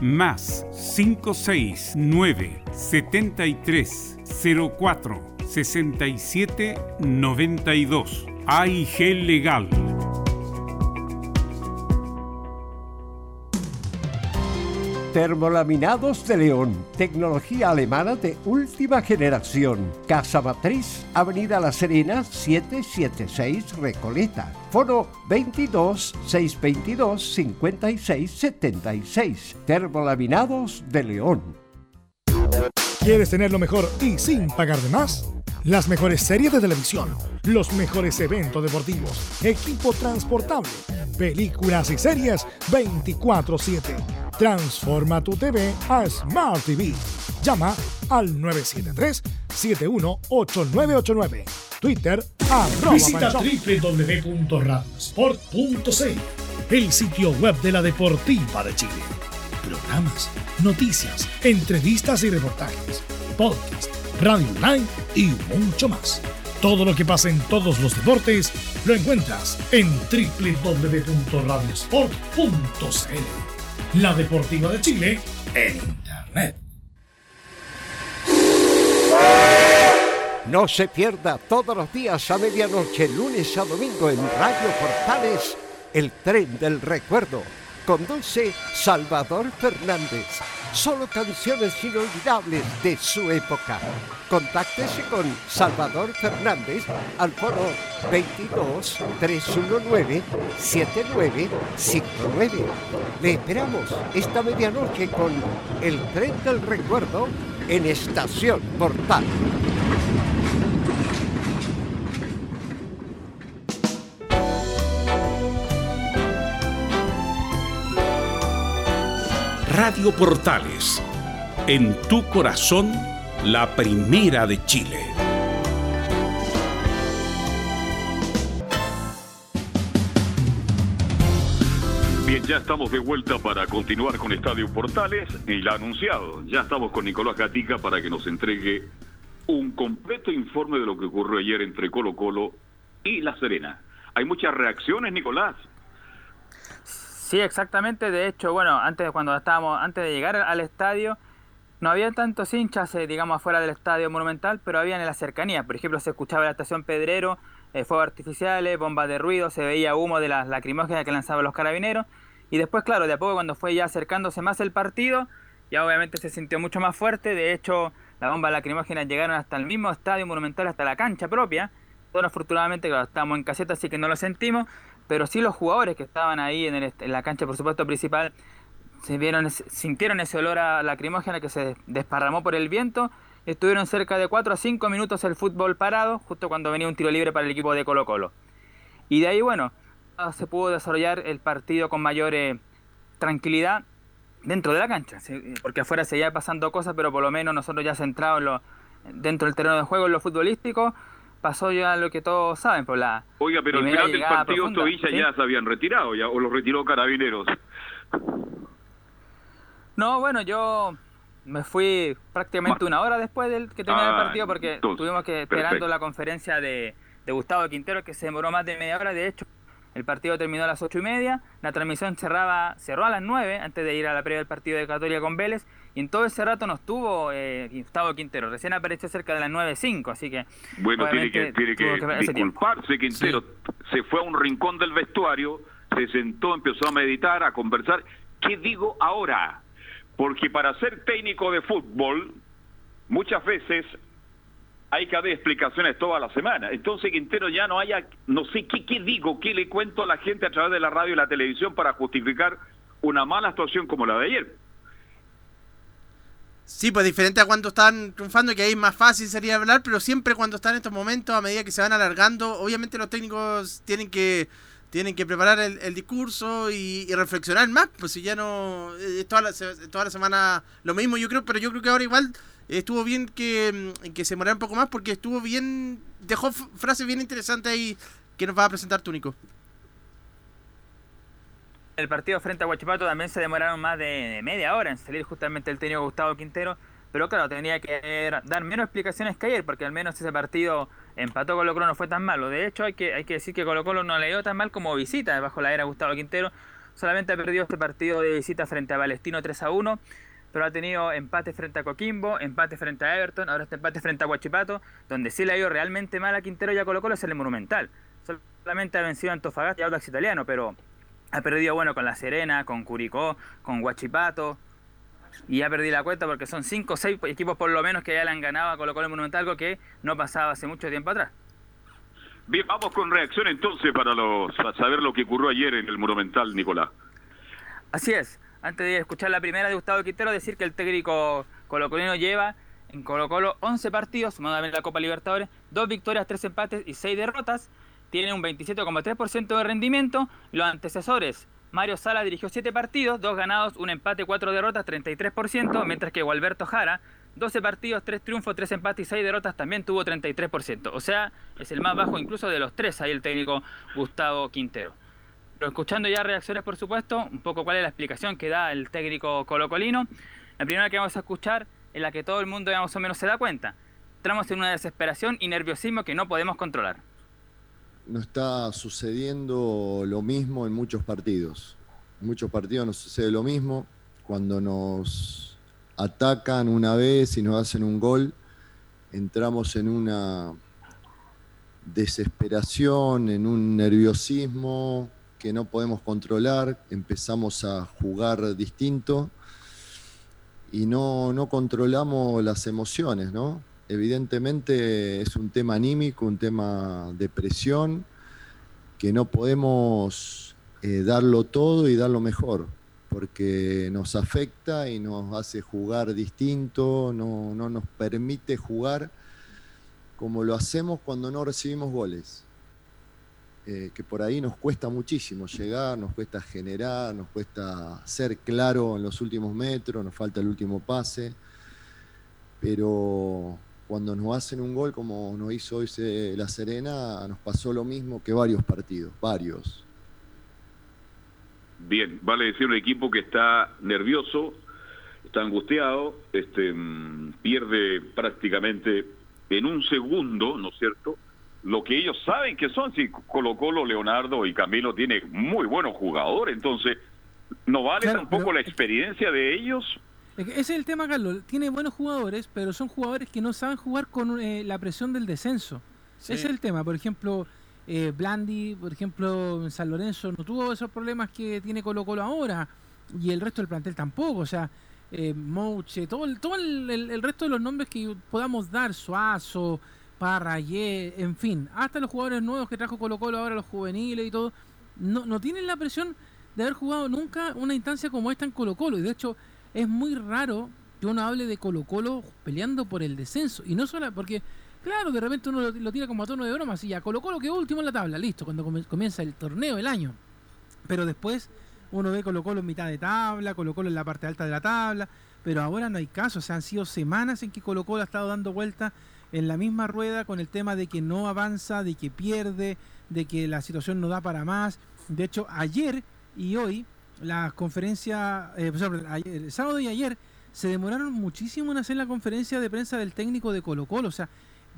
más 569 73 04 67 92 AIG Legal. Termolaminados de León, tecnología alemana de última generación. Casa Matriz, Avenida La Serena, 776 Recoleta. Foro 22 622 56 76. Termolaminados de León. ¿Quieres tener lo mejor y sin pagar de más? Las mejores series de televisión, los mejores eventos deportivos, equipo transportable, películas y series 24/7. Transforma tu TV a Smart TV. Llama al 973-718989. Twitter arroba Visita www.radiosport.cl el sitio web de la Deportiva de Chile. Programas, noticias, entrevistas y reportajes, podcast, radio online y mucho más. Todo lo que pasa en todos los deportes lo encuentras en www.radiosport.cl. La Deportiva de Chile en Internet. No se pierda todos los días a medianoche, lunes a domingo en Radio Portales, el tren del recuerdo. Conduce Salvador Fernández. Solo canciones inolvidables de su época. Contáctese con Salvador Fernández al foro 22 319 7959. Le esperamos esta medianoche con el tren del recuerdo en Estación Portal. Radio Portales, en tu corazón, la primera de Chile. Bien, ya estamos de vuelta para continuar con Estadio Portales y la anunciado. Ya estamos con Nicolás Gatica para que nos entregue un completo informe de lo que ocurrió ayer entre Colo Colo y La Serena. Hay muchas reacciones, Nicolás. Sí, exactamente. De hecho, bueno, antes cuando estábamos, antes de llegar al estadio, no había tantos hinchas, eh, digamos, afuera del estadio monumental, pero habían en la cercanía. Por ejemplo, se escuchaba la estación Pedrero, eh, fuegos artificiales, bombas de ruido, se veía humo de las lacrimógenas que lanzaban los carabineros. Y después, claro, de a poco cuando fue ya acercándose más el partido, ya obviamente se sintió mucho más fuerte. De hecho, las bombas lacrimógenas llegaron hasta el mismo estadio monumental, hasta la cancha propia. Afortunadamente, claro, estábamos en caseta, así que no lo sentimos. Pero sí los jugadores que estaban ahí en, el en la cancha, por supuesto, principal, se vieron, sintieron ese olor a lacrimógena que se desparramó por el viento. Estuvieron cerca de 4 a 5 minutos el fútbol parado, justo cuando venía un tiro libre para el equipo de Colo Colo. Y de ahí, bueno, ah, se pudo desarrollar el partido con mayor eh, tranquilidad dentro de la cancha, porque afuera seguía pasando cosas, pero por lo menos nosotros ya centrados dentro del terreno de juego en lo futbolístico, pasó ya lo que todos saben, por la Oiga, pero al final del partido hinchas ¿sí? ya se habían retirado, ya, o los retiró Carabineros. No, bueno, yo me fui prácticamente una hora después del que terminó el Ah, partido porque entonces, tuvimos que esperando perfecto. la conferencia de, de Gustavo Quintero que se demoró más de media hora. De hecho, el partido terminó a las ocho y media, la transmisión cerraba, cerró a las nueve antes de ir a la previa del partido de Católica con Vélez y en todo ese rato no estuvo eh, Gustavo Quintero. Recién apareció cerca de las nueve cinco, así que Bueno, tiene que, tiene que, tiempo. disculparse Quintero. Se fue a un rincón del vestuario, se sentó, empezó a meditar, a conversar. ¿Qué digo ahora? Porque para ser técnico de fútbol, muchas veces hay que dar explicaciones toda la semana. Entonces Quintero ya no haya, no sé qué, qué digo, qué le cuento a la gente a través de la radio y la televisión para justificar una mala actuación como la de ayer. Sí, pues diferente a cuando están triunfando, que ahí es más fácil sería hablar, pero siempre cuando están estos momentos, a medida que se van alargando, obviamente los técnicos tienen que tienen que preparar el, el discurso y, y reflexionar más, pues si ya no es toda la, toda la semana lo mismo, yo creo, pero yo creo que ahora igual estuvo bien que, mm, que se demorara un poco más porque estuvo bien, dejó frases bien interesantes ahí que nos va a presentar Túnico. El partido frente a Huachipato también se demoraron más de media hora en salir justamente el técnico Gustavo Quintero, pero claro, tenía que dar menos explicaciones que ayer, porque al menos ese partido empató Colo Colo no fue tan malo. De hecho, hay que, hay que decir que Colo Colo no le dio tan mal como visita bajo la era Gustavo Quintero. Solamente ha perdido este partido de visita frente a Palestino 3 a 1, pero ha tenido empate frente a Coquimbo, empate frente a Everton, ahora este empate frente a Huachipato, donde sí le ha ido realmente mal a Quintero y a Colo Colo es el Monumental. Solamente ha vencido a Antofagasta y a Audax Italiano, pero ha perdido bueno con La Serena, con Curicó, con Huachipato. Y ya perdí la cuenta porque son 5 o 6 equipos por lo menos que ya le han ganado a Colo Colo en Monumental, algo que no pasaba hace mucho tiempo atrás. Bien, vamos con reacción entonces para, los, para saber lo que ocurrió ayer en el Monumental, Nicolás. Así es. Antes de escuchar la primera de Gustavo Quintero, decir que el técnico colocolino lleva en Colo Colo 11 partidos, sumado también la Copa Libertadores, 2 victorias, 3 empates y 6 derrotas. Tiene un 27,3% de rendimiento. Los antecesores, Mario Sala dirigió 7 partidos, 2 ganados, 1 empate, 4 derrotas, 33%, mientras que Gualberto Jara, 12 partidos, 3 triunfos, 3 empates y 6 derrotas, también tuvo 33%. O sea, es el más bajo incluso de los tres ahí el técnico Gustavo Quintero. Pero escuchando ya reacciones, por supuesto, un poco cuál es la explicación que da el técnico colocolino. La primera que vamos a escuchar es la que todo el mundo más o menos se da cuenta. Entramos en una desesperación y nerviosismo que no podemos controlar. No está sucediendo lo mismo en muchos partidos. En muchos partidos nos sucede lo mismo. Cuando nos atacan una vez y nos hacen un gol, entramos en una desesperación, en un nerviosismo que no podemos controlar, empezamos a jugar distinto y no, no controlamos las emociones, ¿no? Evidentemente es un tema anímico, un tema de presión, que no podemos eh, darlo todo y darlo mejor, porque nos afecta y nos hace jugar distinto, no, no nos permite jugar como lo hacemos cuando no recibimos goles. Eh, que por ahí nos cuesta muchísimo llegar, nos cuesta generar, nos cuesta ser claro en los últimos metros, nos falta el último pase, pero cuando nos hacen un gol como nos hizo hoy La Serena, nos pasó lo mismo que varios partidos, varios. Bien, vale decir un equipo que está nervioso, está angustiado, este, mm, pierde prácticamente en un segundo, ¿no es cierto?, lo que ellos saben que son. Si Colo Colo, Leonardo y Camilo tiene muy buenos jugadores, entonces no vale tampoco la experiencia de ellos. Ese es el tema, Carlos. Tiene buenos jugadores, pero son jugadores que no saben jugar con eh, la presión del descenso. Ese es el tema. Por ejemplo, eh, Blandi, por ejemplo, San Lorenzo no tuvo esos problemas que tiene Colo Colo ahora. Y el resto del plantel tampoco. O sea, eh, Mouche, todo, el, todo el, el, resto de los nombres que podamos dar, Suazo, Parrayé, en fin, hasta los jugadores nuevos que trajo Colo Colo ahora, los juveniles y todo, no, no tienen la presión de haber jugado nunca una instancia como esta en Colo Colo. Y de hecho, es muy raro que uno hable de Colo Colo peleando por el descenso. Y no solo porque, claro, de repente uno lo, tira como a tono de broma, así ya Colo Colo que último en la tabla, listo, cuando comienza el torneo, el año. Pero después uno ve Colo Colo en mitad de tabla, Colo Colo en la parte alta de la tabla, pero ahora no hay caso, o han sido semanas en que Colo Colo ha estado dando vueltas en la misma rueda con el tema de que no avanza, de que pierde, de que la situación no da para más. De hecho, ayer y hoy, las conferencias, eh, el sábado y ayer, se demoraron muchísimo en hacer la conferencia de prensa del técnico de Colo Colo. O sea,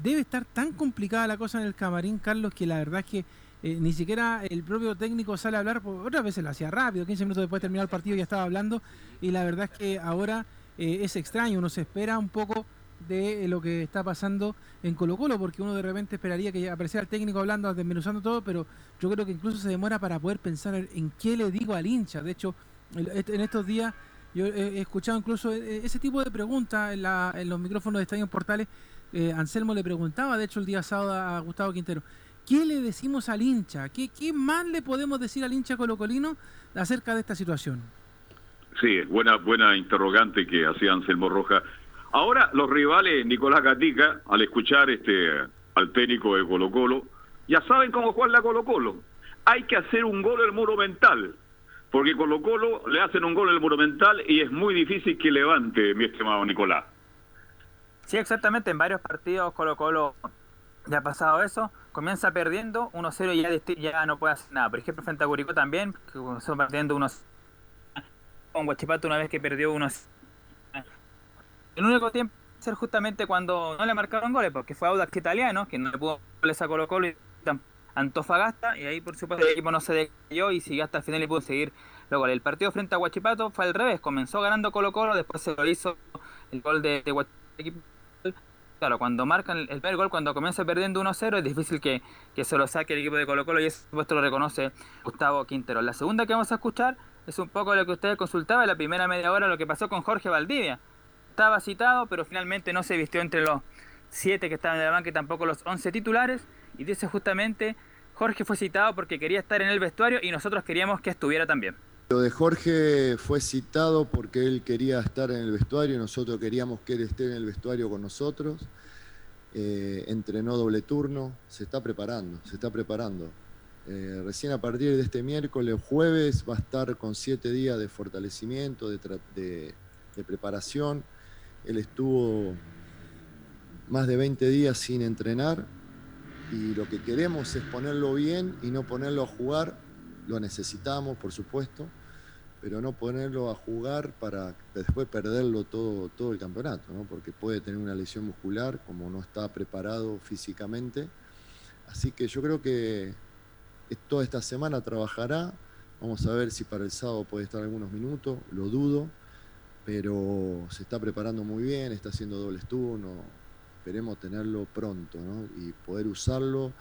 debe estar tan complicada la cosa en el camarín, Carlos, que la verdad es que eh, ni siquiera el propio técnico sale a hablar, otras veces lo hacía rápido, 15 minutos después de terminar el partido ya estaba hablando, y la verdad es que ahora eh, es extraño, uno se espera un poco de lo que está pasando en Colo Colo, porque uno de repente esperaría que apareciera el técnico hablando, desmenuzando todo, pero yo creo que incluso se demora para poder pensar en qué le digo al hincha. De hecho, en estos días yo he escuchado incluso e, ese tipo de preguntas en, los micrófonos de Estadio Portales. Eh, Anselmo le preguntaba, de hecho, el día sábado a Gustavo Quintero, ¿qué le decimos al hincha? ¿Qué, qué más le podemos decir al hincha colocolino acerca de esta situación? Sí, buena, buena interrogante que hacía Anselmo Roja Ahora los rivales, Nicolás Gatica, al escuchar este al técnico de Colo Colo, ya saben cómo jugar la Colo Colo. Hay que hacer un gol el muro mental, porque Colo Colo le hacen un gol el muro mental y es muy difícil que levante, mi estimado Nicolás. Sí, exactamente, en varios partidos Colo Colo ya ha pasado eso, comienza perdiendo 1-0 y ya, no puede hacer nada. Por ejemplo, frente a Curicó también, que comenzó perdiendo 1 con Guachipato una vez que perdió 1 el único tiempo ser justamente cuando no le marcaron goles, porque fue Audax Italiano, que no le pudo goles a Colo Colo y Antofagasta, y ahí por supuesto el equipo no se decayó y siguió hasta el final y pudo seguir los goles. El partido frente a Huachipato fue al revés, comenzó ganando Colo Colo, después se lo hizo el gol de, Huachipato. Claro, cuando marcan el primer gol, cuando comienza perdiendo 1-0, es difícil que, que, se lo saque el equipo de Colo Colo y eso supuesto lo reconoce Gustavo Quintero. La segunda que vamos a escuchar es un poco lo que ustedes consultaban, la primera media hora, lo que pasó con Jorge Valdivia estaba citado, pero finalmente no se vistió entre los siete que estaban en la banca tampoco los once titulares. Y dice justamente, Jorge fue citado porque quería estar en el vestuario y nosotros queríamos que estuviera también. Lo de Jorge fue citado porque él quería estar en el vestuario y nosotros queríamos que él esté en el vestuario con nosotros. Eh, entrenó doble turno, se está preparando, se está preparando. Eh, recién a partir de este miércoles, jueves, va a estar con siete días de fortalecimiento, de, de preparación él estuvo más de 20 días sin entrenar y lo que queremos es ponerlo bien y no ponerlo a jugar lo necesitamos, por supuesto, pero no ponerlo a jugar para después perderlo todo, todo el campeonato, ¿no? porque puede tener una lesión muscular, como no está preparado físicamente. Así que yo creo que toda esta semana trabajará. Vamos a ver si para el sábado puede estar algunos minutos, lo dudo, pero se está preparando muy bien, está haciendo dobles turnos. Esperemos tenerlo pronto ¿no? y poder usarlo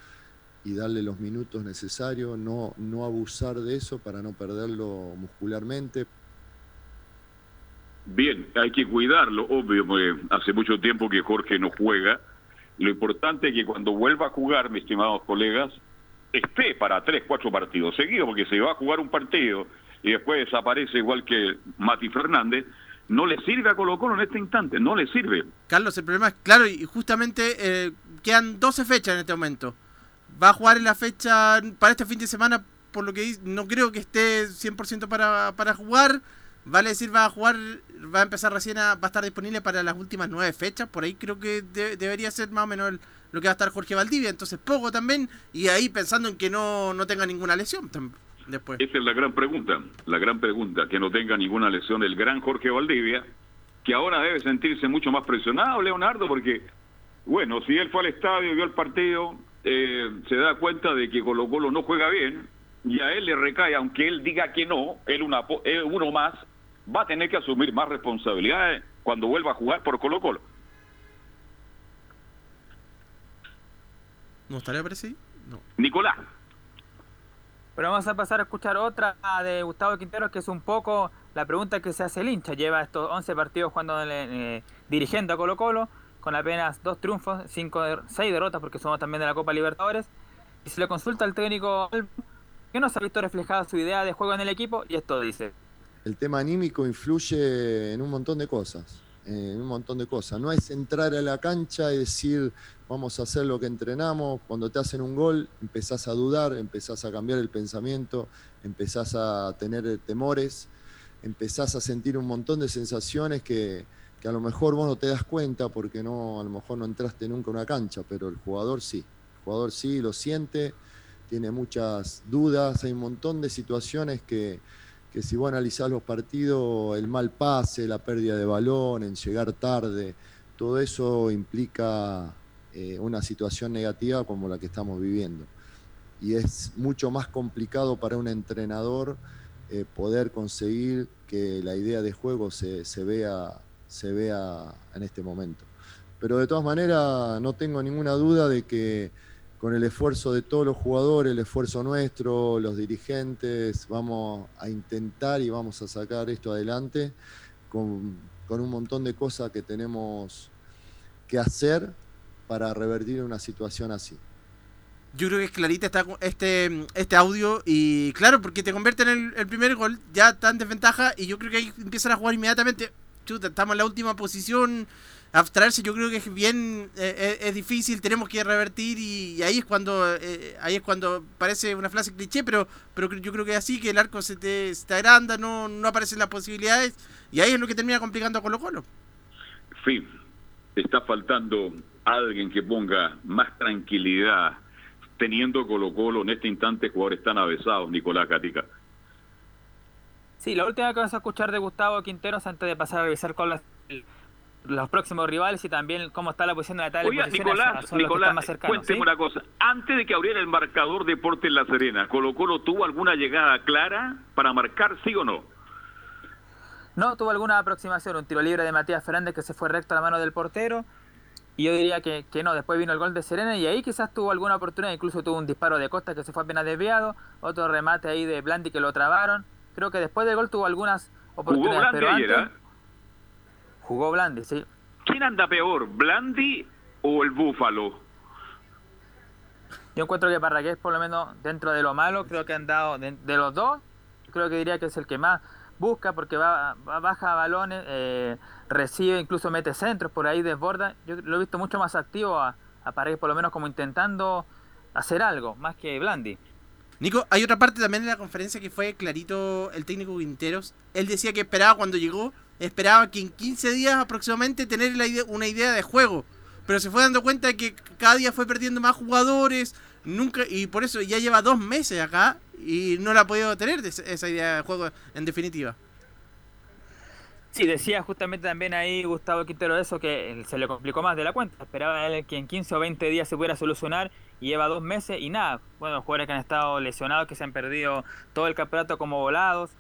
y darle los minutos necesarios, no, no abusar de eso para no perderlo muscularmente. Bien, hay que cuidarlo, obvio, hace mucho tiempo que Jorge no juega. Lo importante es que cuando vuelva a jugar, mis estimados colegas, esté para tres, cuatro partidos seguidos, porque se va a jugar un partido y después desaparece igual que Mati Fernández, no le sirve a Colo Colo en este instante, no le sirve. Carlos, el problema es, claro, y justamente eh, quedan 12 fechas en este momento va a jugar en la fecha para este fin de semana, por lo que no creo que esté 100% para, para jugar. Vale decir, va a jugar, va a empezar recién, a, va a estar disponible para las últimas nueve fechas. Por ahí creo que debería ser más o menos lo que va a estar Jorge Valdivia. Entonces poco también. Y ahí pensando en que no, no tenga ninguna lesión después. Esa es la gran pregunta, la gran pregunta, que no tenga ninguna lesión el gran Jorge Valdivia, que ahora debe sentirse mucho más presionado, Leonardo, porque, bueno, si él fue al estadio y vio el partido, eh, se da cuenta de que Colo Colo no juega bien y a él le recae, aunque él diga que no, él una, uno más, va a tener que asumir más responsabilidades cuando vuelva a jugar por Colo Colo. ¿No estaría parecido? No. Nicolás. Pero vamos a pasar a escuchar otra de Gustavo Quintero, que es un poco la pregunta que se hace el hincha. Lleva estos 11 partidos jugando eh, dirigiendo a Colo Colo con apenas dos triunfos, cinco seis derrotas porque somos también de la Copa Libertadores. Y se le consulta al técnico que no ha visto reflejada su idea de juego en el equipo y esto dice. El tema anímico influye en un montón de cosas, en un montón de cosas. No es entrar a la cancha y decir vamos a hacer lo que entrenamos. Cuando te hacen un gol empezás a dudar, empezás a cambiar el pensamiento, empezás a tener temores, empezás a sentir un montón de sensaciones que, que a lo mejor vos no te das cuenta porque no, a lo mejor no entraste nunca en una cancha, pero el jugador sí. El jugador sí lo siente, tiene muchas dudas, hay un montón de situaciones que, que si vos analizás los partidos, el mal pase, la pérdida de balón, en llegar tarde, todo eso implica eh, una situación negativa como la que estamos viviendo. Y es mucho más complicado para un entrenador eh, poder conseguir que la idea de juego se, se vea se vea en este momento. Pero de todas maneras no tengo ninguna duda de que con el esfuerzo de todos los jugadores, el esfuerzo nuestro, los dirigentes, vamos a intentar y vamos a sacar esto adelante con, un montón de cosas que tenemos que hacer para revertir una situación así. Yo creo que es clarita este, este audio y claro, porque te convierte en el, primer gol, ya está en desventaja y yo creo que ahí empiezan a jugar inmediatamente chuta, estamos en la última posición, abstraerse yo creo que es bien, eh, eh, es, difícil, tenemos que revertir y, ahí es cuando eh, ahí es cuando parece una frase cliché, pero, pero yo creo que es así, que el arco se te, se agranda, no, no aparecen las posibilidades y ahí es lo que termina complicando a Colo Colo. Fin, está faltando alguien que ponga más tranquilidad teniendo Colo Colo en este instante jugadores tan avesados, Nicolás Catica. Sí, la última que vamos a escuchar de Gustavo Quinteros antes de pasar a revisar con los próximos rivales y también cómo está la posición de la tabla Oiga, Nicolás, Nicolás cuénteme una cosa. Antes de que abriera el marcador Deporte en La Serena, ¿Colo Colo tuvo alguna llegada clara para marcar sí o no? No, tuvo alguna aproximación, un tiro libre de Matías Fernández que se fue recto a la mano del portero. Y yo diría que, que no, después vino el gol de Serena y ahí quizás tuvo alguna oportunidad, incluso tuvo un disparo de Costa que se fue apenas desviado, otro remate ahí de Blandi que lo trabaron Creo que después del gol tuvo algunas oportunidades. ¿Jugó Blandi pero Jugó Blandi, sí. ¿Quién anda peor, Blandi o el Búfalo? Yo encuentro que Parragués, por lo menos dentro de lo malo, creo que han dado, de, los dos, creo que diría que es el que más busca porque va, baja balones, eh, recibe, incluso mete centros, por ahí desborda. Yo lo he visto mucho más activo a, a Parragués, por lo menos como intentando hacer algo, más que Blandi. Nico, hay otra parte también de la conferencia que fue clarito el técnico Quinteros. Él decía que esperaba cuando llegó, esperaba que en 15 días aproximadamente tener una idea de juego. Pero se fue dando cuenta de que cada día fue perdiendo más jugadores, nunca y por eso ya lleva dos meses acá y no la ha podido tener esa idea de juego en definitiva. Sí, decía justamente también ahí Gustavo Quintero eso, que se le complicó más de la cuenta. Esperaba él que en 15 o 20 días se pudiera solucionar y lleva dos meses y nada. Bueno, jugadores que han estado lesionados, que se han perdido todo el campeonato como volados.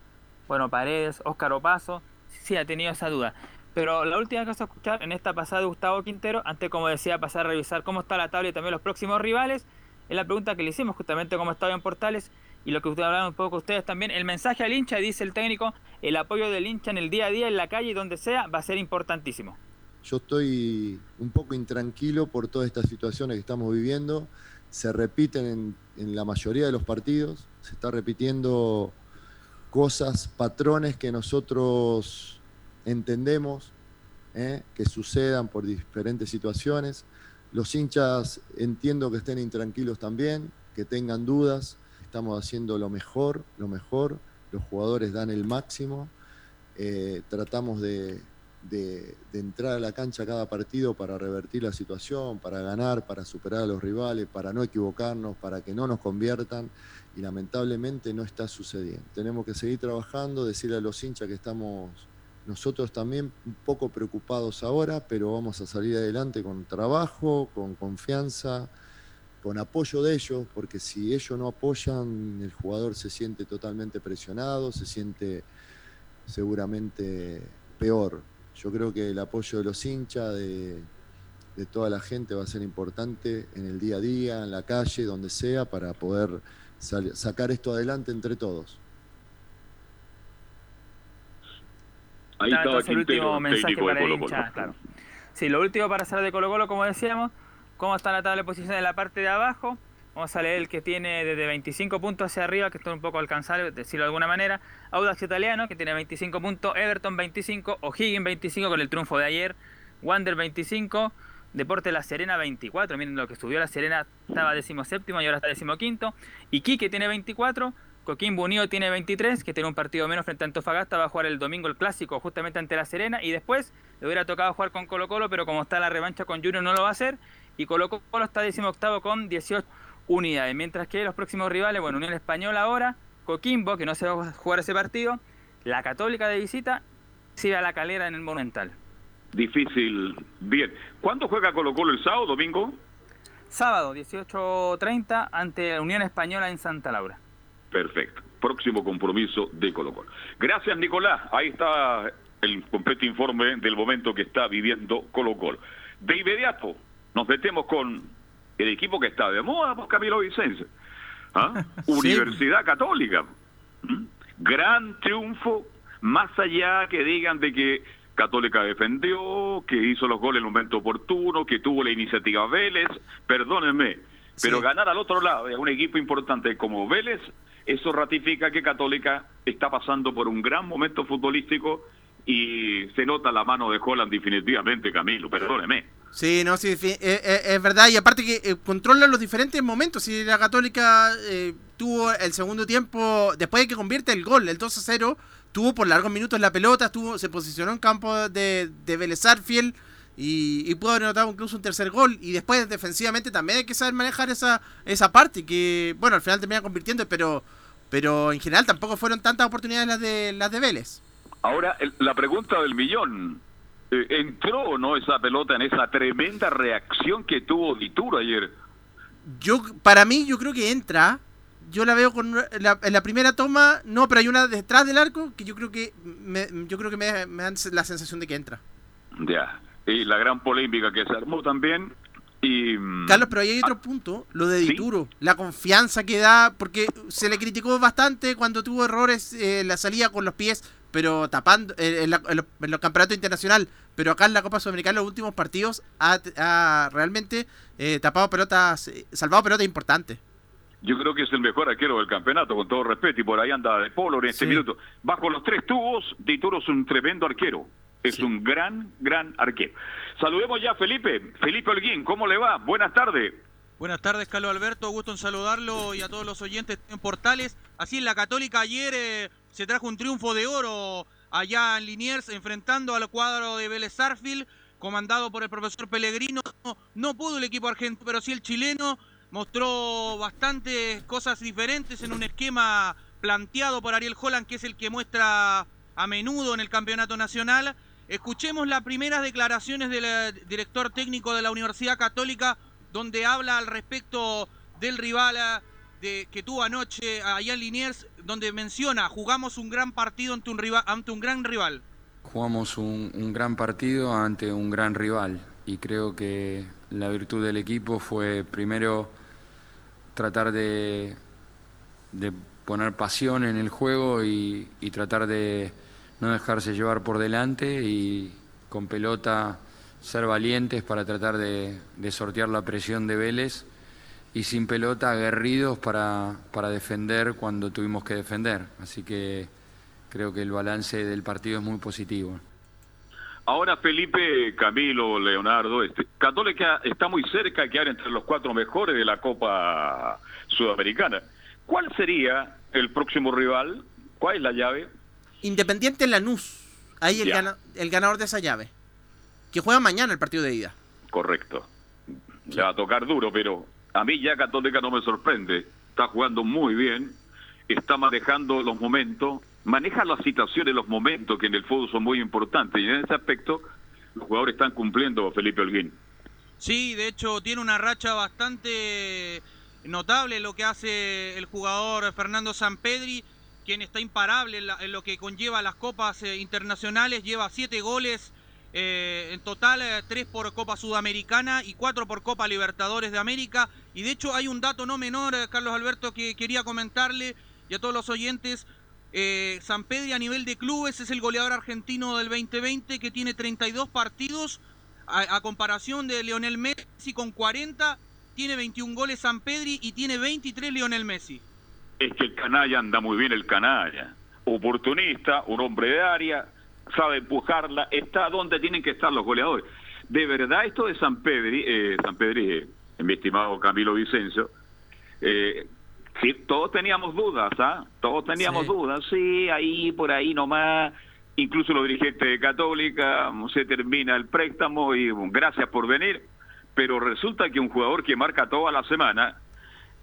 Bueno, Paredes, Óscar Opaso, sí ha tenido esa duda. Pero la última cosa a escuchar en esta pasada de Gustavo Quintero, antes como decía, pasar a revisar cómo está la tabla y también los próximos rivales, es la pregunta que le hicimos justamente como estaba en Portales y lo que usted hablaba un poco ustedes también, el mensaje al hincha, dice el técnico, el apoyo del hincha en el día a día, en la calle donde sea, va a ser importantísimo. Yo estoy un poco intranquilo por todas estas situaciones que estamos viviendo. Se repiten en, en la mayoría de los partidos, se está repitiendo cosas, patrones que nosotros entendemos ¿eh? que sucedan por diferentes situaciones. Los hinchas entiendo que estén intranquilos también, que tengan dudas. Estamos haciendo lo mejor, lo mejor. Los jugadores dan el máximo. Eh, tratamos de, de- entrar a la cancha cada partido para revertir la situación, para ganar, para superar a los rivales, para no equivocarnos, para que no nos conviertan. Y lamentablemente no está sucediendo. Tenemos que seguir trabajando, decirle a los hinchas que estamos nosotros también un poco preocupados ahora, pero vamos a salir adelante con trabajo, con confianza, con apoyo de ellos, porque si ellos no apoyan, el jugador se siente totalmente presionado, se siente seguramente peor. Yo creo que el apoyo de los hinchas, de, de toda la gente va a ser importante en el día a día, en la calle, donde sea, para poder sal- sacar esto adelante entre todos. Ahí Está, estaba el último mensaje de para el hincha, claro. Sí, lo último para salir de Colo Colo, como decíamos, cómo está la tabla de posiciones en la parte de abajo. Vamos a leer el que tiene desde 25 puntos hacia arriba, que está un poco alcanzable, decirlo de alguna manera. Audax Italiano, que tiene 25 puntos. Everton 25. O'Higgins 25 con el triunfo de ayer. Wander 25. Deporte La Serena 24. Miren lo que subió La Serena, estaba decimoséptimo y ahora está decimoquinto. Iquique tiene 24. Coquimbo Unido tiene 23, que tiene un partido menos frente a Antofagasta. Va a jugar el domingo el clásico justamente ante La Serena. Y después le hubiera tocado jugar con Colo Colo, pero como está la revancha con Junior no lo va a hacer. Y Colo Colo está decimoctavo con 18 unidades. Mientras que los próximos rivales, bueno, Unión Española ahora, Coquimbo, que no se va a jugar ese partido, la Católica de visita, sigue a la calera en el Monumental. Difícil. Bien. ¿Cuándo juega Colo Colo el sábado, domingo? Sábado, 18.30, ante Unión Española en Santa Laura. Perfecto. Próximo compromiso de Colo Colo. Gracias, Nicolás. Ahí está el completo informe del momento que está viviendo Colo Colo. De inmediato nos metemos con el equipo que está de moda, pues, Camilo Vicencio. ¿Ah? Universidad Católica. ¿Mm? Gran triunfo, más allá que digan de que Católica defendió, que hizo los goles en el momento oportuno, que tuvo la iniciativa Vélez, perdónenme, pero ganar al otro lado a un equipo importante como Vélez, eso ratifica que Católica está pasando por un gran momento futbolístico y se nota la mano de Holland definitivamente, Camilo, perdóneme. Sí, no, sí, fi- eh, eh, es verdad. Y aparte que eh, controla los diferentes momentos. Si la Católica eh, tuvo el segundo tiempo, después de que convierte el gol, el 2 a 0, tuvo por largos minutos la pelota, estuvo, se posicionó en campo de, de Vélez Sarsfield y, pudo haber incluso un tercer gol. Y después defensivamente también hay que saber manejar esa, esa parte que, bueno, al final termina convirtiendo, pero, pero en general tampoco fueron tantas oportunidades las de, las de Vélez. Ahora, el- la pregunta del millón. Eh, ¿Entró o no esa pelota en esa tremenda reacción que tuvo Dituro ayer? Yo, para mí, yo creo que entra. Yo la veo con la, en la primera toma, no, pero hay una detrás del arco que yo creo que me, yo creo que me, me dan la sensación de que entra. Ya. Y la gran polémica que se armó también. Y, mm, Carlos, pero ahí hay otro punto, lo de Dituro, la confianza que da, porque se le criticó bastante cuando tuvo errores eh, en la salida con los pies, pero tapando eh, en, la- en los, en los campeonatos internacional, pero acá en la Copa Sudamericana en los últimos partidos ha, ha realmente eh, tapado pelotas, eh, salvado pelotas importantes. Yo creo que es el mejor arquero del campeonato, con todo respeto, y por ahí anda de polo en este minuto. Bajo los tres tubos, Dituro es un tremendo arquero. Es un gran, gran arquero. Saludemos ya a Felipe. Felipe Holguín, ¿cómo le va? Buenas tardes. Buenas tardes, Carlos Alberto. Gusto en saludarlo y a todos los oyentes en Portales. Así en la Católica ayer eh, se trajo un triunfo de oro allá en Liniers, enfrentando al cuadro de Vélez Sarfield, comandado por el profesor Pellegrino. No, no pudo el equipo argentino, pero sí el chileno. mostró bastantes cosas diferentes en un esquema planteado por Ariel Holland, que es el que muestra a menudo en el campeonato nacional. Escuchemos las primeras declaraciones del eh, director técnico de la Universidad Católica, donde habla al respecto del rival eh, que tuvo anoche allá en Liniers, donde menciona, jugamos un gran partido ante un, rival, ante un gran rival. Jugamos un, gran partido ante un gran rival y creo que la virtud del equipo fue primero tratar de, poner pasión en el juego y, tratar de no dejarse llevar por delante y con pelota ser valientes para tratar de sortear la presión de Vélez y sin pelota aguerridos para, para defender cuando tuvimos que defender. Así que creo que el balance del partido es muy positivo. Ahora Felipe, Camilo, Leonardo, este, Católica está muy cerca de quedar entre los cuatro mejores de la Copa Sudamericana. ¿Cuál sería el próximo rival? ¿Cuál es la llave? Independiente Lanús. Ahí el, gana- el ganador de esa llave. Que juega mañana el partido de ida. Correcto. Le va a tocar duro, pero a mí ya Católica no me sorprende. Está jugando muy bien, está manejando los momentos, maneja las situaciones, los momentos que en el fútbol son muy importantes. Y en ese aspecto, los jugadores están cumpliendo, Felipe Holguín. Sí, de hecho tiene una racha bastante notable lo que hace el jugador Fernando Sampedri, quien está imparable en, la- en lo que conlleva las copas eh, internacionales, lleva siete goles, eh, en total eh, tres por Copa Sudamericana y cuatro por Copa Libertadores de América. Y de hecho hay un dato no menor, eh, Carlos Alberto, que quería comentarle y a todos los oyentes. Eh, Sampedri a nivel de clubes es el goleador argentino del 2020 que tiene 32 partidos a, a comparación de Lionel Messi con 40, tiene 21 goles San Pedri y tiene 23 Lionel Messi. Es que el canalla anda muy bien, el canalla. Oportunista, un hombre de área, sabe empujarla, está donde tienen que estar los goleadores. De verdad, esto de San Pedri, eh, San Pedri, eh, mi estimado Camilo Vicencio, eh, sí, todos teníamos dudas, ¿ah? Todos teníamos Sí. dudas, sí, ahí, por ahí nomás. Incluso los dirigentes de Católica, se termina el préstamo y bueno, gracias por venir. Pero resulta que un jugador que marca toda la semana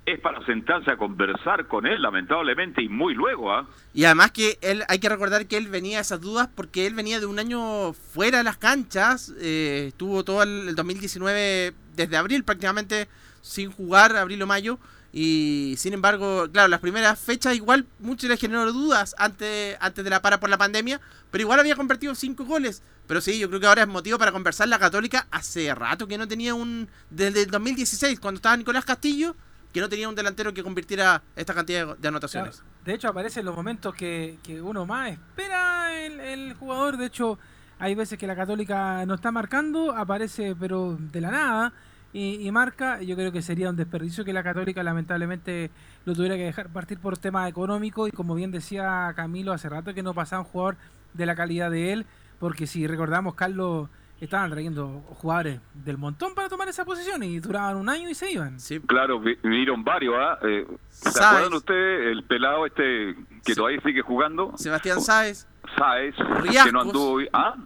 es para sentarse a conversar con él, lamentablemente, y muy luego, ¿ah? Y además que él, hay que recordar que él venía de esas dudas porque él venía de un año fuera de las canchas, eh, estuvo todo el, el 2019 desde abril prácticamente sin jugar, abril o mayo, y sin embargo, claro, las primeras fechas igual muchos les generó dudas antes, antes de la para por la pandemia, pero igual había convertido cinco goles. Pero sí, yo creo que ahora es motivo para conversar la Católica hace rato que no tenía un, desde el 2016, cuando estaba Nicolás Castillo, que no tenía un delantero que convirtiera esta cantidad de- anotaciones. De hecho, aparecen los momentos que, que uno más espera el, el jugador. De hecho, hay veces que la Católica no está marcando, aparece pero de la nada y, y marca. Yo creo que sería un desperdicio que la Católica lamentablemente lo tuviera que dejar partir por tema económico. Y como bien decía Camilo hace rato, que no pasaba un jugador de la calidad de él. Porque si recordamos, Carlos, estaban trayendo jugadores del montón para tomar esa posición y duraban un año y se iban. Claro, vi- vinieron varios, ¿ah? Eh, ¿Se Sáez. acuerdan ustedes el pelado este que todavía sigue jugando? Sebastián Sáez. Sáez, que Riascos. no anduvo. ¿Ah?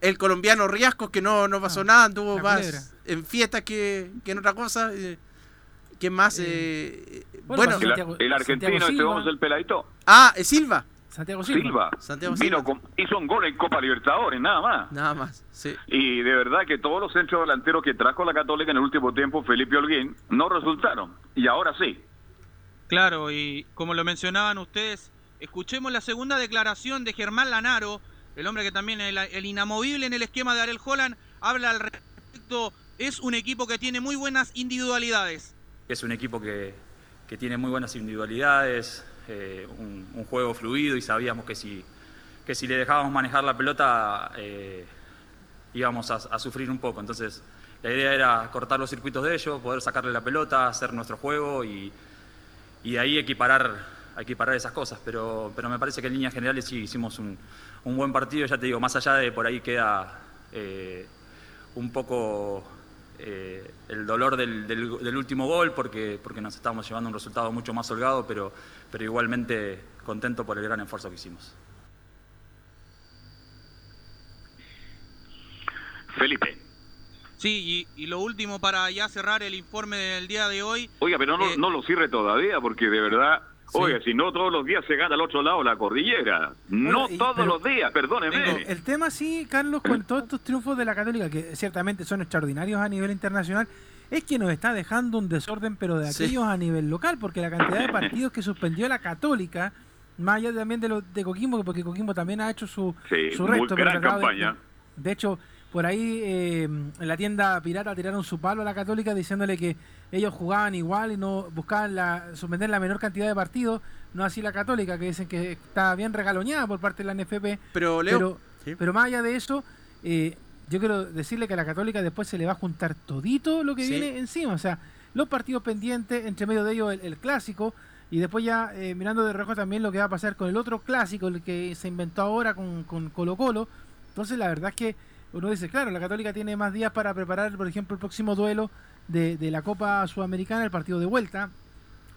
el colombiano Riascos que no, no pasó nada, anduvo más en fiestas que, que en otra cosa. eh, ¿Quién más? Eh, bueno, bueno, el, el argentino, este vamos el peladito. ah, eh, Silva. Santiago Silva. Santiago Vino Silva. con- hizo un gol en Copa Libertadores, nada más. Nada más, sí. Y de verdad que todos los centros delanteros que trajo la Católica en el último tiempo, Felipe Holguín, no resultaron. Y ahora sí. Claro, y como lo mencionaban ustedes, escuchemos la segunda declaración de Germán Lanaro, el hombre que también el, el inamovible en el esquema de Ariel Holland, habla al respecto. Es un equipo que tiene muy buenas individualidades. Es un equipo que, que tiene muy buenas individualidades, eh, un, juego fluido y sabíamos que si, que si le dejábamos manejar la pelota eh, íbamos a, a sufrir un poco. Entonces la idea era cortar los circuitos de ellos, poder sacarle la pelota, hacer nuestro juego y, y de ahí equiparar, equiparar esas cosas. Pero, pero me parece que en líneas generales sí hicimos un, un buen partido, ya te digo, más allá de por ahí queda eh, un poco eh, el dolor del, del- del último gol porque, porque nos estábamos llevando un resultado mucho más holgado, pero, pero igualmente contento por el gran esfuerzo que hicimos. Felipe. Sí, y, y lo último para ya cerrar el informe del día de hoy. Oiga, pero no, Eh, no lo cierre todavía, porque de verdad, oiga, si no todos los días se gana al otro lado la cordillera. No y- todos pero- los días, perdóneme. El tema sí, Carlos, con todos estos triunfos de la Católica, que ciertamente son extraordinarios a nivel internacional, es que nos está dejando un desorden, pero de Sí. aquellos a nivel local, porque la cantidad de partidos que suspendió la Católica, más allá también de, lo, de Coquimbo, porque Coquimbo también ha hecho su, Sí, su resto. gran tratado de- campaña. De, hecho, por ahí eh, en la tienda pirata tiraron su palo a la Católica diciéndole que ellos jugaban igual y no buscaban la, suspender la menor cantidad de partidos, no así la Católica, que dicen que está bien regaloñada por parte de la NFP. Pero, Leo, Pero, Sí. pero más allá de eso, eh, yo quiero decirle que a la Católica después se le va a juntar todito lo que Sí. viene encima. O sea, los partidos pendientes, entre medio de ellos el, el clásico, y después ya eh, mirando de reojo también lo que va a pasar con el otro clásico, el que se inventó ahora con, con Colo Colo. Entonces la verdad es que uno dice, claro, la Católica tiene más días para preparar, por ejemplo, el próximo duelo de, de la Copa Sudamericana, el partido de vuelta.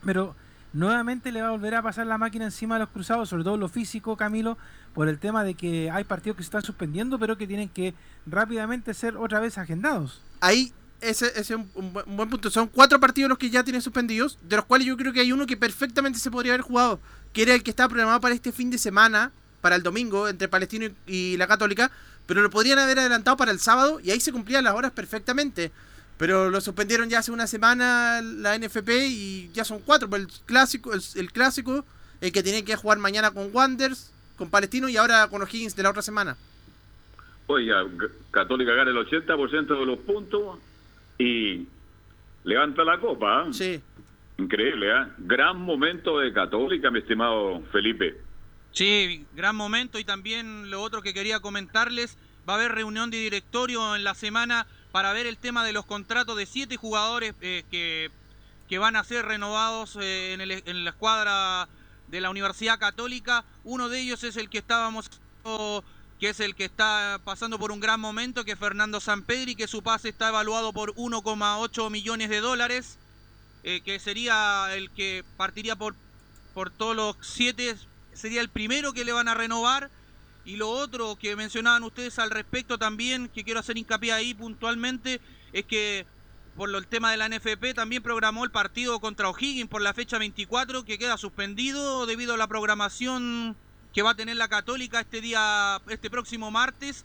Pero nuevamente le va a volver a pasar la máquina encima de los cruzados, sobre todo lo físico, Camilo, por el tema de que hay partidos que se están suspendiendo, pero que tienen que rápidamente ser otra vez agendados. Ahí, ese, es un, buen- un buen punto. Son cuatro partidos los que ya tienen suspendidos, de los cuales yo creo que hay uno que perfectamente se podría haber jugado, que era el que estaba programado para este fin de semana, para el domingo, entre Palestino y la Católica, pero lo podrían haber adelantado para el sábado y ahí se cumplían las horas perfectamente. Pero lo suspendieron ya hace una semana la NFP y ya son cuatro. pero El clásico, el, el clásico, el que tiene que jugar mañana con Wanders, con Palestino y ahora con O'Higgins de la otra semana. Oiga, Católica gana el 80% de los puntos y levanta la copa. ¿eh? Sí. Increíble, ¿eh? Gran momento de Católica, mi estimado Felipe. Sí, gran momento y también lo otro que quería comentarles, va a haber reunión de directorio en la semana para ver el tema de los contratos de siete jugadores eh, que, que van a ser renovados eh, en, el- en la escuadra de la Universidad Católica. Uno de ellos es el que estábamos que es el que está pasando por un gran momento, que es Fernando Sampedri, que su pase está evaluado por 1,8 millones de dólares, eh, que sería el que partiría por, por todos los siete, sería el primero que le van a renovar. Y lo otro que mencionaban ustedes al respecto también, que quiero hacer hincapié ahí puntualmente, es que por lo- el tema de la NFP también programó el partido contra O'Higgins por la fecha 24, que queda suspendido debido a la programación que va a tener la Católica este día, este próximo martes,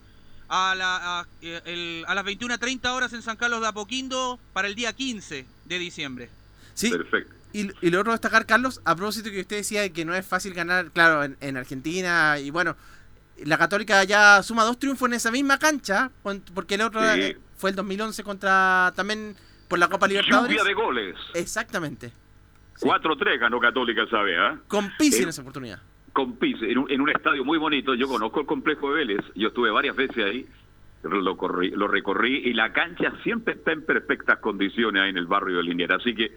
a, la- a, eh, el- a las 21.30 horas en San Carlos de Apoquindo para el día 15 de diciembre. Sí. Perfecto. Y, y lo otro destacar, Carlos, a propósito que usted decía de que no es fácil ganar, claro, en, en Argentina, y bueno, la Católica ya suma dos triunfos en esa misma cancha, porque el otro Sí. eh, fue el 2011 contra, también por la Copa Libertadores. Lluvia de goles. Exactamente. 4-3 ganó Católica esa vez, ¿ah? Con Pizzi Eh, en esa oportunidad. Con Pizzi, en un, en un estadio muy bonito. Yo conozco el complejo de Vélez. Yo estuve varias veces ahí. Lo, corrí, lo recorrí y la cancha siempre está en perfectas condiciones ahí en el barrio de Liniers. Así que,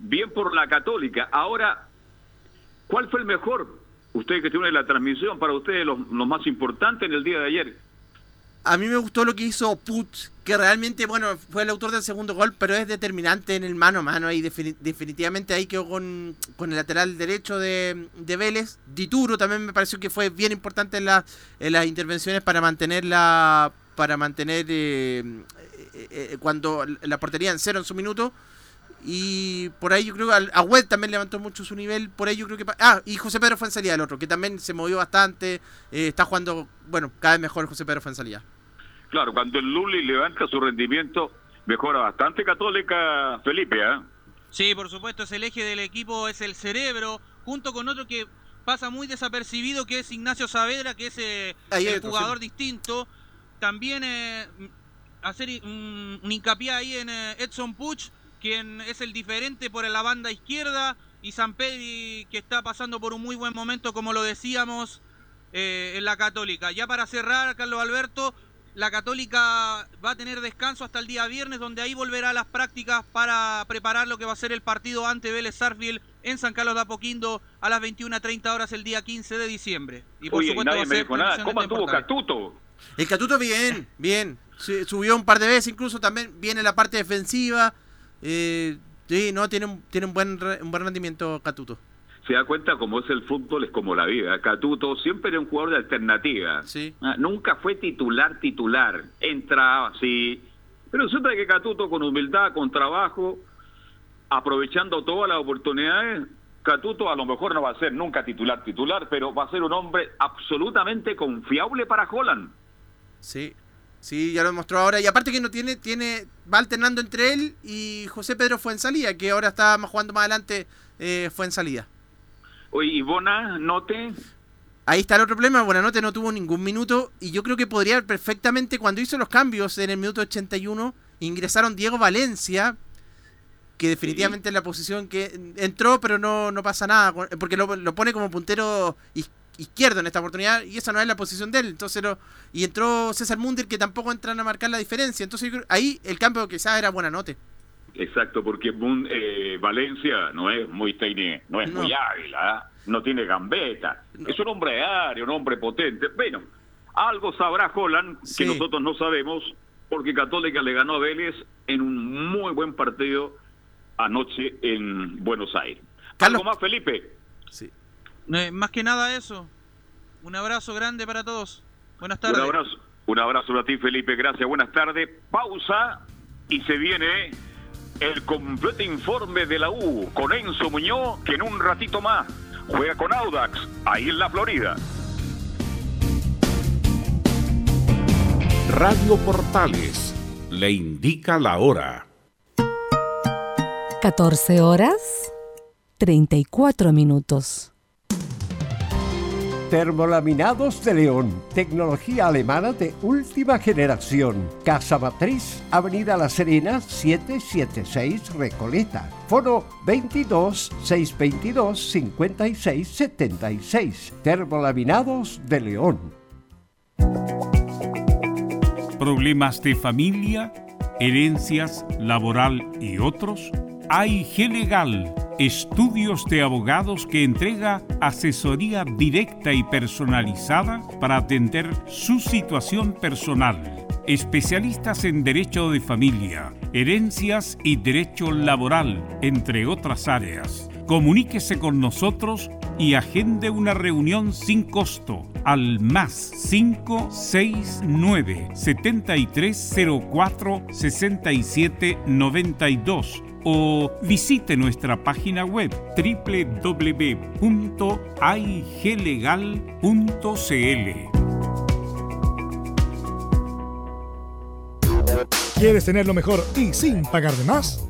bien por la Católica. Ahora, ¿cuál fue el mejor? Usted que tiene la transmisión, para ustedes lo, lo más importante en el día de ayer. A mí me gustó lo que hizo Put, que realmente, bueno, fue el autor del segundo gol, pero es determinante en el mano a mano. Defini- definitivamente ahí quedó con, con el lateral derecho de, de Vélez. Dituro también me pareció que fue bien importante en las intervenciones para mantener la para mantener eh, eh, eh, cuando la portería en cero en su minuto. Y por ahí yo creo que al- Agüed también levantó mucho su nivel. Por ahí yo creo que. Ah, y José Pedro fue en salida el otro, que también se movió bastante. eh, está jugando, bueno, cada vez mejor José Pedro fue en salida. Claro, cuando el Luli levanta su rendimiento, mejora bastante Católica, Felipe, ¿ah? Sí, por supuesto, es el eje del equipo, es el cerebro, junto con otro que pasa muy desapercibido, que es Ignacio Saavedra, que es eh, el otro, jugador sí. distinto. También eh, hacer un, un hincapié ahí en eh, Edson Puch, quien es el diferente por la banda izquierda, y San Pedri, que está pasando por un muy buen momento, como lo decíamos, eh, en la Católica. Ya para cerrar, Carlos Alberto, la Católica va a tener descanso hasta el día viernes, donde ahí volverá a las prácticas para preparar lo que va a ser el partido ante Vélez Sarfield en San Carlos de Apoquindo a las 21.30 horas el día 15 de diciembre. Y por Oye, supuesto va me dijo nada. ¿Cómo Portales. Catuto? El Catuto bien, bien. Se- subió un par de veces, incluso también viene la parte defensiva. Eh, sí, no, tiene un, tiene un buen re- un buen rendimiento Catuto. se da cuenta como es el fútbol, es como la vida. Catuto siempre era un jugador de alternativa. Sí. Ah, Nunca fue titular, titular. Entraba así, Pero resulta que Catuto con humildad, con trabajo, aprovechando todas las oportunidades, Catuto a lo mejor no va a ser nunca titular titular, pero va a ser un hombre absolutamente confiable para Holland. Sí, sí, ya lo demostró ahora. Y aparte que no tiene, tiene, va alternando entre él y José Pedro Fuensalía, que ahora está más jugando más adelante eh, fue en salida. Oye, ¿y Bona Note? Ahí está el otro problema, Buenanote no tuvo ningún minuto y yo creo que podría perfectamente, cuando hizo los cambios en el minuto 81, ingresaron Diego Valencia, que definitivamente es la posición que entró, pero no, no pasa nada, porque lo, lo pone como puntero izquierdo en esta oportunidad y esa no es la posición de él. Entonces lo- y entró César Mundir, que tampoco entran a marcar la diferencia. Entonces yo creo- ahí el cambio quizás era Buenanote. Exacto, porque eh, Valencia no es muy técnico, no es No. muy hábil, ¿ah? no tiene gambeta. Es un hombre aéreo, un hombre potente. Bueno, algo sabrá Holland Sí. que nosotros no sabemos, porque Católica le ganó a Vélez en un muy buen partido anoche en Buenos Aires. ¿Algo más, Felipe? Sí. Eh, más que nada eso. Un abrazo grande para todos. Buenas Un tardes. abrazo, un abrazo a ti, Felipe. Gracias, buenas tardes. Pausa y se viene el completo informe de la U con Enzo Muñoz, que en un ratito más juega con Audax, ahí en la Florida. Radio Portales le indica la hora. 14 horas 34 minutos. Termolaminados de León, tecnología alemana de última generación. Casa Matriz, Avenida La Serena, 776 Recoleta. Foro 22 622 56 76. Termolaminados de León. ¿Problemas de familia, herencias, laboral y otros? AIG Legal, estudios de abogados que entrega asesoría directa y personalizada para atender su situación personal. Especialistas en derecho de familia, herencias y derecho laboral, entre otras áreas. Comuníquese con nosotros y agende una reunión sin costo al más 569 7304 6792 o visite nuestra página web www.aiglegal.cl. ¿Quieres tener lo mejor y sin pagar de más?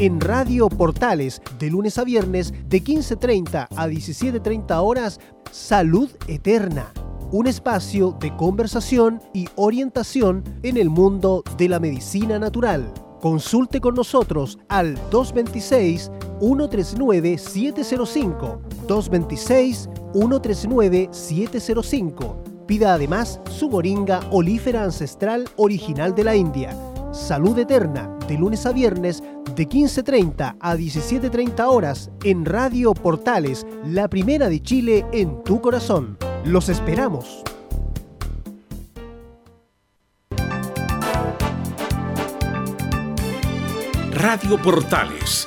En Radio Portales, de lunes a viernes, de 15.30 a 17.30 horas, Salud Eterna. Un espacio de conversación y orientación en el mundo de la medicina natural. Consulte con nosotros al 226-139-705. 226-139-705. Pida además su moringa olífera ancestral original de la India. Salud Eterna, de lunes a viernes, de 15.30 a 17.30 horas, en Radio Portales, la primera de Chile en tu corazón. Los esperamos. Radio Portales,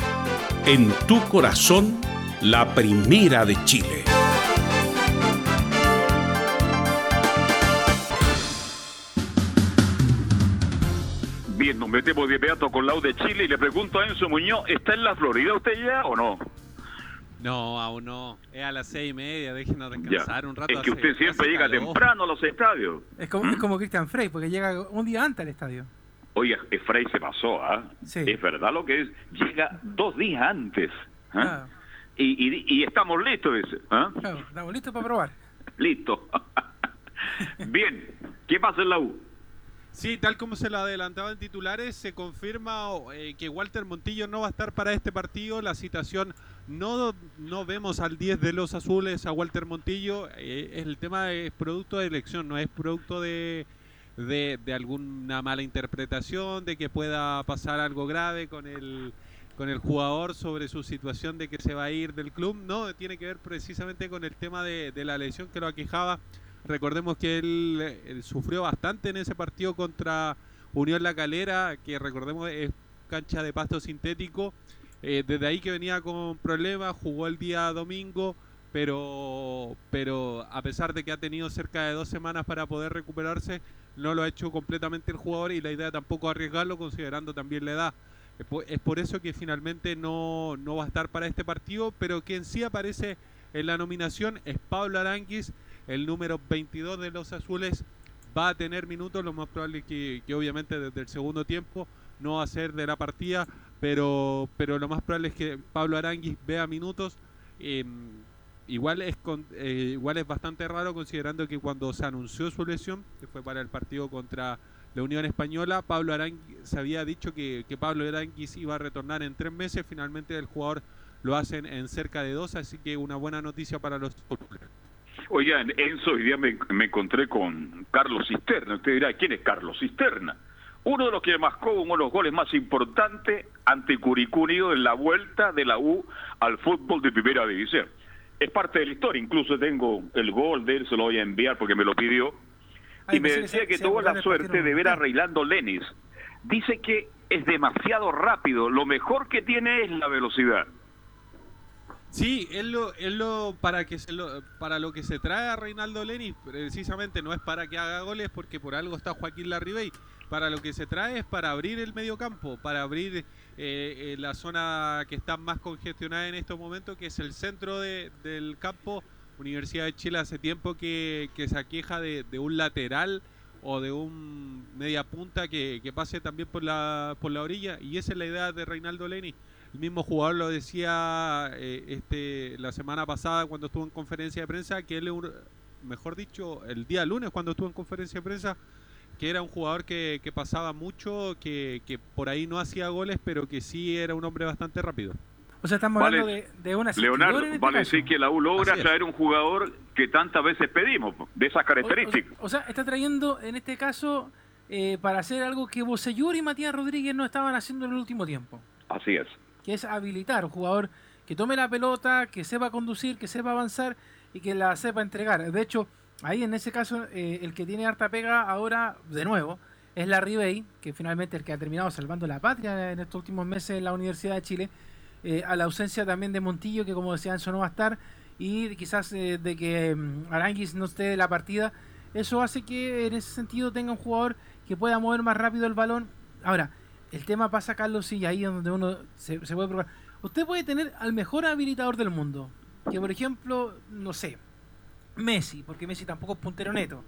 en tu corazón, la primera de Chile. Nos metemos de inmediato con la U de Chile y le pregunto a Enzo Muñoz, ¿está en la Florida usted ya o no? No, aún no. Es a las seis y media, déjenos Ya. descansar un rato. Es que hace- usted siempre hace llega calor. temprano a los estadios. Es como, es como Christian Frey, porque llega un día antes al estadio. Oye, Efraín se pasó, ¿ah? Sí. Es verdad lo que es. Llega dos días antes. ¿ah? Y, y- y estamos listos, dice. ¿ah? claro, estamos listos para probar. Listo. Bien. ¿Qué pasa en la U? Sí, tal como se lo adelantaba en titulares, se confirma eh, que Walter Montillo no va a estar para este partido. La citación no, no vemos al 10 de los azules a Walter Montillo. Eh, el tema es producto de elección, no es producto de, de, de alguna mala interpretación, de que pueda pasar algo grave con el, con el jugador sobre su situación de que se va a ir del club. No, tiene que ver precisamente con el tema de, de la lesión que lo aquejaba Recordemos que él, sufrió bastante en ese partido contra Unión La Calera, que recordemos es cancha de pasto sintético. Eh, desde ahí que venía con problemas, jugó el día domingo, pero, pero a pesar de que ha tenido cerca de dos semanas para poder recuperarse, no lo ha hecho completamente el jugador y la idea tampoco arriesgarlo considerando también la edad. Es por, es por eso que finalmente no, no va a estar para este partido, pero quien sí aparece en la nominación es Pablo Aranguis, el número 22 de los azules va a tener minutos, lo más probable es que, que obviamente desde el segundo tiempo no va a ser de la partida, pero, pero lo más probable es que Pablo Aranguis vea minutos. Eh, igual, es con, eh, igual es bastante raro considerando que cuando se anunció su lesión, que fue para el partido contra la Unión Española, Pablo Aranguis se había dicho que, que Pablo Aranguis iba a retornar en tres meses, finalmente el jugador lo hacen en cerca de dos, así que una buena noticia para los Oigan, Enzo, hoy día me, me encontré con Carlos Cisterna. Usted dirá, ¿quién es Carlos Cisterna? Uno de los que marcó uno de los goles más importantes ante Curicunio en la vuelta de la U al fútbol de primera división. Es parte de la historia, incluso tengo el gol de él, se lo voy a enviar porque me lo pidió. Ay, y me que decía se- que se tuvo la suerte de ver a. Reilando Lenis. Dice que es demasiado rápido, lo mejor que tiene es la velocidad. Sí, él lo, él lo para que se lo, para lo que se trae a Reinaldo Lenis, precisamente no es para que haga goles porque por algo está Joaquín Larribey. Para lo que se trae es para abrir el mediocampo, para abrir eh, eh, la zona que está más congestionada en estos momentos, que es el centro de- del campo. Universidad de Chile hace tiempo que, que se aqueja de, de un lateral o de un media punta que, que pase también por la, por la orilla. Y esa es la idea de Reinaldo Lenis. El mismo jugador lo decía eh, este la semana pasada cuando estuvo en conferencia de prensa, que él, mejor dicho, el día lunes cuando estuvo en conferencia de prensa, que era un jugador que, que pasaba mucho, que, que por ahí no hacía goles, pero que sí era un hombre bastante rápido. O sea, estamos Vale. hablando de, de una Leonardo, este vale caso. decir que la U logra traer un jugador que tantas veces pedimos, de esas características. O sea, está trayendo en este caso eh, para hacer algo que Bosellur y Matías Rodríguez no estaban haciendo en el último tiempo, Así es. Que es habilitar un jugador que tome la pelota, que sepa conducir, que sepa avanzar y que la sepa entregar. De hecho, ahí en ese caso eh, el que tiene harta pega ahora, de nuevo, es la Ribey, que finalmente el que ha terminado salvando la patria en estos últimos meses en la Universidad de Chile, eh, a la ausencia también de Montillo, que como decía Enzo no va a estar, y quizás eh, de que mm, Aranguis no esté de la partida, eso hace que en ese sentido tenga un jugador que pueda mover más rápido el balón. Ahora, el tema pasa, Carlos, y ahí es donde uno se, se puede probar. Usted puede tener al mejor habilitador del mundo, que por ejemplo, no sé, Messi, porque Messi tampoco es puntero neto.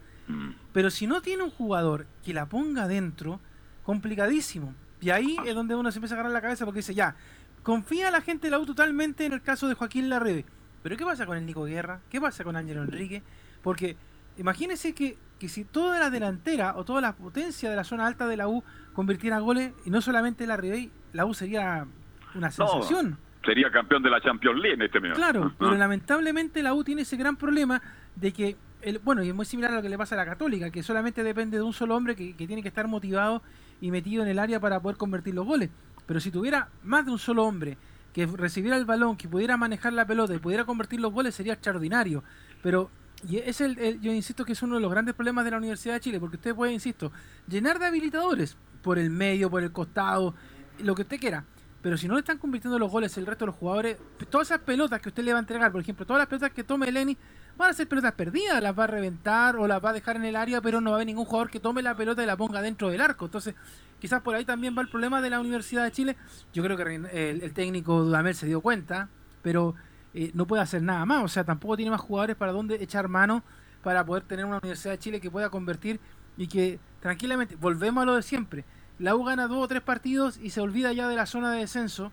Pero si no tiene un jugador que la ponga dentro, complicadísimo. Y ahí es donde uno se empieza a agarrar la cabeza porque dice, ya, confía la gente de la U totalmente en el caso de Joaquín Larrebe. Pero ¿qué pasa con el Nico Guerra? ¿Qué pasa con Ángelo Enrique? Porque imagínense que, que si toda la delantera o toda la potencia de la zona alta de la U convirtiera goles, y no solamente Larrebe, la U sería una No, sensación. sería campeón de la Champions League en este medio. Claro, pero lamentablemente la U tiene ese gran problema de que, el, bueno, y es muy similar a lo que le pasa a la Católica, que solamente depende de un solo hombre que, que tiene que estar motivado y metido en el área para poder convertir los goles. Pero si tuviera más de un solo hombre que recibiera el balón, que pudiera manejar la pelota y pudiera convertir los goles, sería extraordinario. Pero y es el, el- yo insisto que es uno de los grandes problemas de la Universidad de Chile, porque usted puede, insisto, llenar de habilitadores por el medio, por el costado, lo que usted quiera. Pero si no le están convirtiendo los goles el resto de los jugadores, todas esas pelotas que usted le va a entregar, por ejemplo, todas las pelotas que tome Lenny, van a ser pelotas perdidas, las va a reventar o las va a dejar en el área, pero no va a haber ningún jugador que tome la pelota y la ponga dentro del arco. Entonces, quizás por ahí también va el problema de la Universidad de Chile. Yo creo que el técnico Dudamel se dio cuenta, pero eh, no puede hacer nada más. O sea, tampoco tiene más jugadores para dónde echar mano para poder tener una Universidad de Chile que pueda convertir y que tranquilamente, volvemos a lo de siempre. La U gana dos o tres partidos y se olvida ya de la zona de descenso,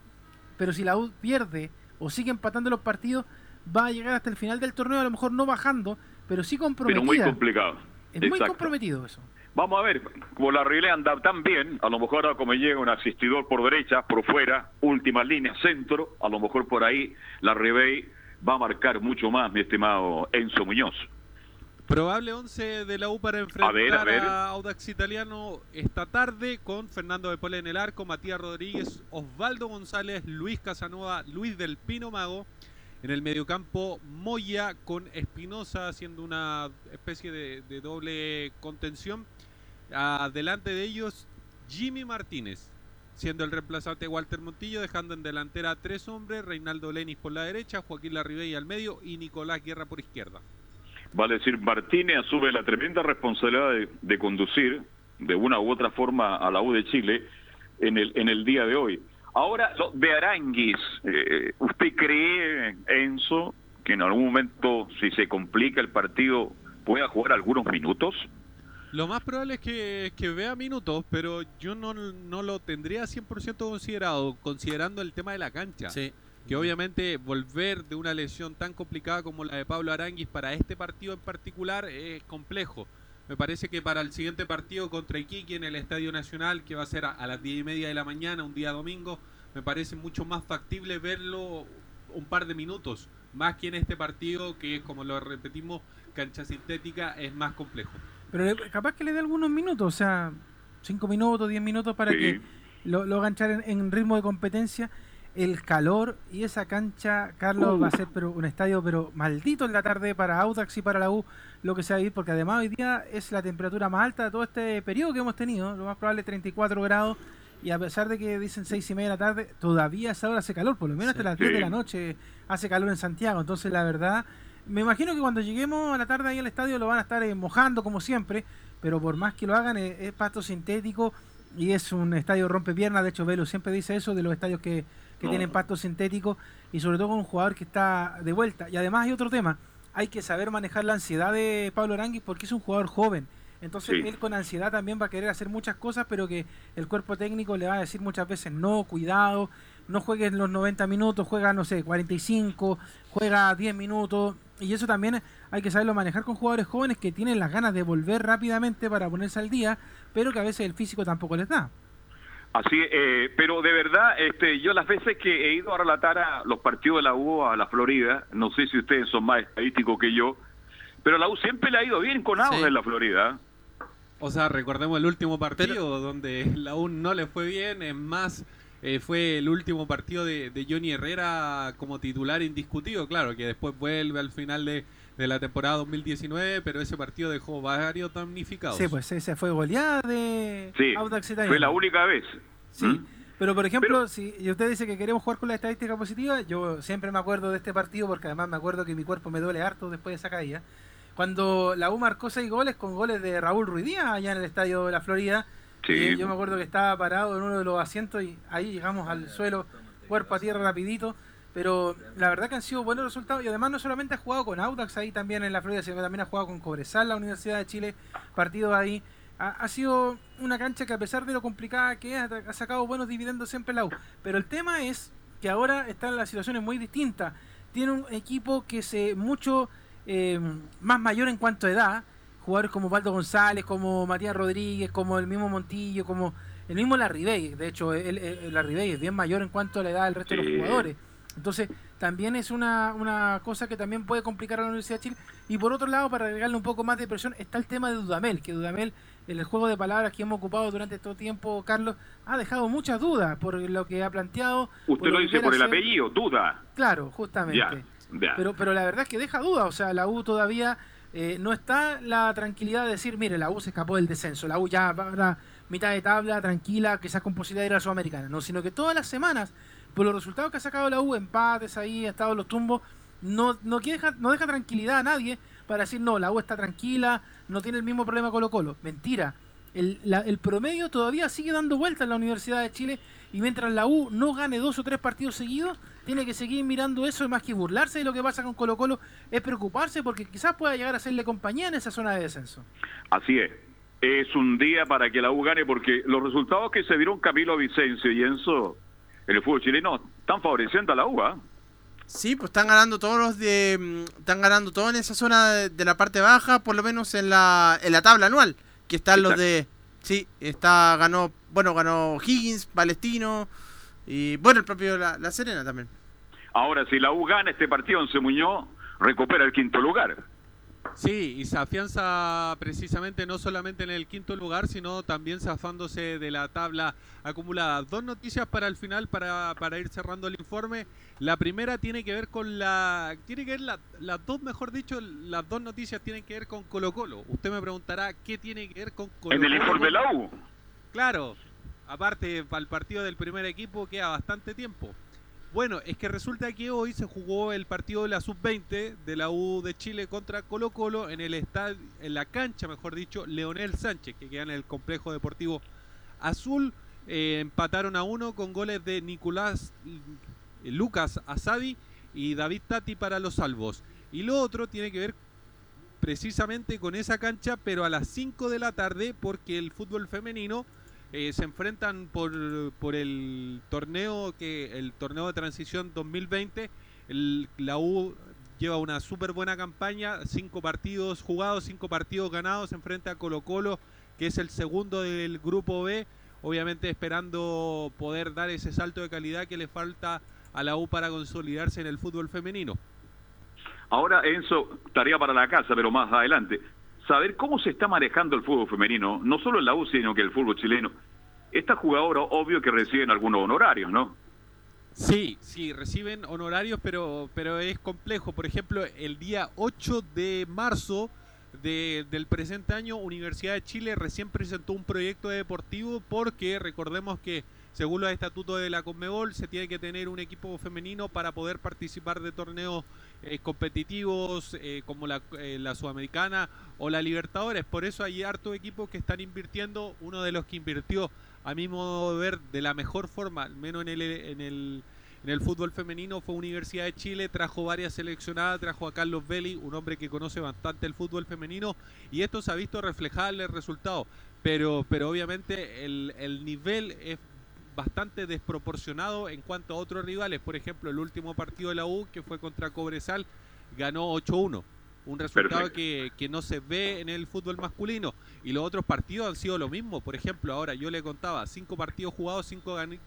pero si la U pierde o sigue empatando los partidos, va a llegar hasta el final del torneo, a lo mejor no bajando, pero sí Pero comprometida. muy complicado. es muy comprometido eso. Vamos a ver, como la Rile anda tan bien, a lo mejor ahora como llega un asistidor por derecha, por fuera, última línea, centro, a lo mejor por ahí la Ribey va a marcar mucho más, mi estimado Enzo Muñoz. Probable 11 de la U para enfrentar a, ver, a ver. Audax Italiano esta tarde con Fernando de Pole en el arco, Matías Rodríguez, Osvaldo González, Luis Casanova, Luis del Pino Mago. En el mediocampo, Moya con Espinosa haciendo una especie de, de doble contención. Adelante de ellos, Jimmy Martínez, siendo el reemplazante Walter Montillo, dejando en delantera a tres hombres, Reinaldo Lenis por la derecha, Joaquín Larribey al medio y Nicolás Guerra por izquierda. Vale decir, Martínez asume la tremenda responsabilidad de, de conducir de una u otra forma a la U de Chile en el, en el día de hoy. Ahora, lo de Aranguis, eh, ¿usted cree, Enzo, que en algún momento, si se complica el partido, pueda jugar algunos minutos? Lo más probable es que, que vea minutos, pero yo no, no lo tendría 100% considerado, considerando el tema de la cancha. Sí. Que obviamente volver de una lesión tan complicada como la de Pablo Aranguis para este partido en particular es complejo. Me parece que para el siguiente partido contra Iquique en el Estadio Nacional, que va a ser a, a las 10 y media de la mañana, un día domingo, me parece mucho más factible verlo un par de minutos, más que en este partido que, como lo repetimos, cancha sintética es más complejo. Pero le- capaz que le dé algunos minutos, o sea, 5 minutos, 10 minutos para Sí. que lo, lo en, en ritmo de competencia. El calor y esa cancha, Carlos, va a ser pero un estadio pero maldito en la tarde para Audax y para la U, lo que se va a ir, porque además hoy día es la temperatura más alta de todo este periodo que hemos tenido, lo más probable 34 grados, y a pesar de que dicen 6 y media de la tarde, todavía a esa hora hace calor, por lo menos hasta las 10 de la noche hace calor en Santiago, entonces la verdad, me imagino que cuando lleguemos a la tarde ahí al estadio lo van a estar eh, mojando como siempre, pero por más que lo hagan eh, es, pasto sintético y es un estadio rompepiernas, de hecho Velo siempre dice eso de los estadios que, que No. tienen pasto sintético y sobre todo con un jugador que está de vuelta. Y además hay otro tema, hay que saber manejar la ansiedad de Pablo Aranguis porque es un jugador joven. Entonces Sí. él con ansiedad también va a querer hacer muchas cosas, pero que el cuerpo técnico le va a decir muchas veces no, cuidado, no juegues los 90 minutos, juega, no sé, 45, juega 10 minutos. Y eso también hay que saberlo manejar con jugadores jóvenes que tienen las ganas de volver rápidamente para ponerse al día, pero que a veces el físico tampoco les da. Así, eh, pero de verdad, este, yo las veces que he ido a relatar a los partidos de la U a la Florida, no sé si ustedes son más estadísticos que yo, pero la U siempre le ha ido bien con Audax en la Florida. O sea, recordemos el último partido donde la U no le fue bien, es más, eh, fue el último partido de, de Johnny Herrera como titular indiscutido, claro, que después vuelve al final de, de la temporada 2019, pero ese partido dejó varios damnificados. Sí, pues ese fue goleada de Sí, Audax Italiano. fue la única vez. Sí. Pero por ejemplo, si y usted dice que queremos jugar con la estadística positiva, yo siempre me acuerdo de este partido porque además me acuerdo que mi cuerpo me duele harto después de esa caída. Cuando la U marcó seis goles con goles de Raúl Ruidíaz allá en el estadio de la Florida. Sí. Y yo me acuerdo que estaba parado en uno de los asientos y ahí llegamos al suelo, cuerpo a tierra rapidito. Pero la verdad que han sido buenos resultados y además no solamente ha jugado con Audax ahí también en la Florida, sino que también ha jugado con Cobresal, la Universidad de Chile, partidos ahí. Ha, ha sido una cancha que a pesar de lo complicada que es, ha, sacado buenos dividendos siempre la U. Pero el tema es que ahora están las situaciones muy distintas. Tiene un equipo que se mucho eh, más mayor en cuanto a edad, jugadores como Valdo González, como Matías Rodríguez, como el mismo Montillo, como el mismo Larribey. De hecho, el, el, Larribey es bien mayor en cuanto a la edad del resto de los jugadores. Entonces, también es una, una cosa que también puede complicar a la Universidad de Chile. Y por otro lado, para agregarle un poco más de presión, está el tema de Dudamel, que Dudamel, en el juego de palabras que hemos ocupado durante todo tiempo, Carlos, ha dejado muchas dudas por lo que ha planteado. Usted lo dice por el hacer. apellido, duda. Claro, justamente. Pero, pero la verdad es que deja duda, o sea, la U todavía eh, no está la tranquilidad de decir, mire, la U se escapó del descenso, la U ya va a mitad de tabla, tranquila, quizás con posibilidad de ir a la Sudamericana, no, sino que todas las semanas, por los resultados que ha sacado la U, empates ahí, ha estado en los tumbos, no, no, deja, no deja tranquilidad a nadie para decir, no, la U está tranquila, no tiene el mismo problema Colo Colo. Mentira. El, la- el promedio todavía sigue dando vueltas en la Universidad de Chile y mientras la U no gane dos o tres partidos seguidos, tiene que seguir mirando eso más que burlarse de lo que pasa con Colo Colo, es preocuparse porque quizás pueda llegar a hacerle compañía en esa zona de descenso. Así es. Es un día para que la U gane porque los resultados que se dieron Camilo Vicencio y Enzo en el fútbol chileno están favoreciendo a la U. ¿ah? Sí, pues están ganando todos los de. mm, Están ganando todo en esa zona de, de la parte baja, por lo menos en la, en la tabla anual. que están los de... Sí, está, ganó, bueno, ganó Higgins, Palestino y bueno, el propio La, la Serena también. Ahora, si la U gana este partido en Muñoz, recupera el quinto lugar. Sí, y se afianza precisamente no solamente en el quinto lugar, sino también zafándose de la tabla acumulada. Dos noticias para el final, para, para ir cerrando el informe. La primera tiene que ver con la... Tiene que ver la- las dos, mejor dicho, las dos noticias tienen que ver con Colo Colo. Usted me preguntará qué tiene que ver con Colo En el informe de la U. Claro, aparte para el partido del primer equipo queda bastante tiempo. Bueno, es que resulta que hoy se jugó el partido de la sub-20 de la U de Chile contra Colo Colo en el estadio, en la cancha, mejor dicho, Leonel Sánchez, que queda en el complejo deportivo azul. Eh, empataron a uno con goles de Nicolás eh, Lucas Asadi y David Tati para los salvos. Y lo otro tiene que ver precisamente con esa cancha, pero a las 5 de la tarde, porque el fútbol femenino eh, se enfrentan por, por el torneo que el torneo de transición 2020. El- la U lleva una súper buena campaña, cinco partidos jugados, cinco partidos ganados, se enfrenta a Colo Colo, que es el segundo del grupo B, obviamente esperando poder dar ese salto de calidad que le falta a la U para consolidarse en el fútbol femenino. Ahora, Enzo, tarea para la casa, pero más adelante. Saber cómo se está manejando el fútbol femenino, no solo en la U, sino que el fútbol chileno. Estas jugadoras, obvio que reciben algunos honorarios, ¿no? Sí, sí, reciben honorarios, pero, pero es complejo. Por ejemplo, el día 8 de marzo de- del presente año, Universidad de Chile recién presentó un proyecto deportivo porque recordemos que según los estatutos de la Conmebol se tiene que tener un equipo femenino para poder participar de torneos eh, competitivos eh, como la, eh, Sudamericana o la Libertadores. Por eso hay hartos equipos que están invirtiendo. Uno de los que invirtió, a mi modo de ver, de la mejor forma, al menos en el, en el, en el fútbol femenino, fue Universidad de Chile. Trajo varias seleccionadas, trajo a Carlos Belli, un hombre que conoce bastante el fútbol femenino. Y esto se ha visto reflejado en el resultado. Pero, pero obviamente el, el nivel es bastante desproporcionado en cuanto a otros rivales. Por ejemplo, el último partido de la U, que fue contra Cobresal, ganó 8-1. Un resultado que, que no se ve en el fútbol masculino. Y los otros partidos han sido lo mismo. Por ejemplo, ahora yo le contaba, cinco partidos jugados, cinco gani-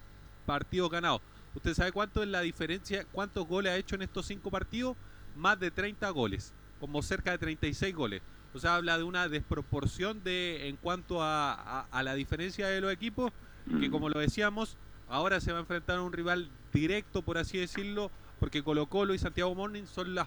partidos ganados. ¿Usted sabe cuánto es la diferencia? ¿Cuántos goles ha hecho en estos cinco partidos? Más de 30 goles, como cerca de 36 goles. O sea, habla de una desproporción de en cuanto a, a- a la diferencia de los equipos, que como lo decíamos, ahora se va a enfrentar a un rival directo, por así decirlo, porque Colo Colo y Santiago Morning son las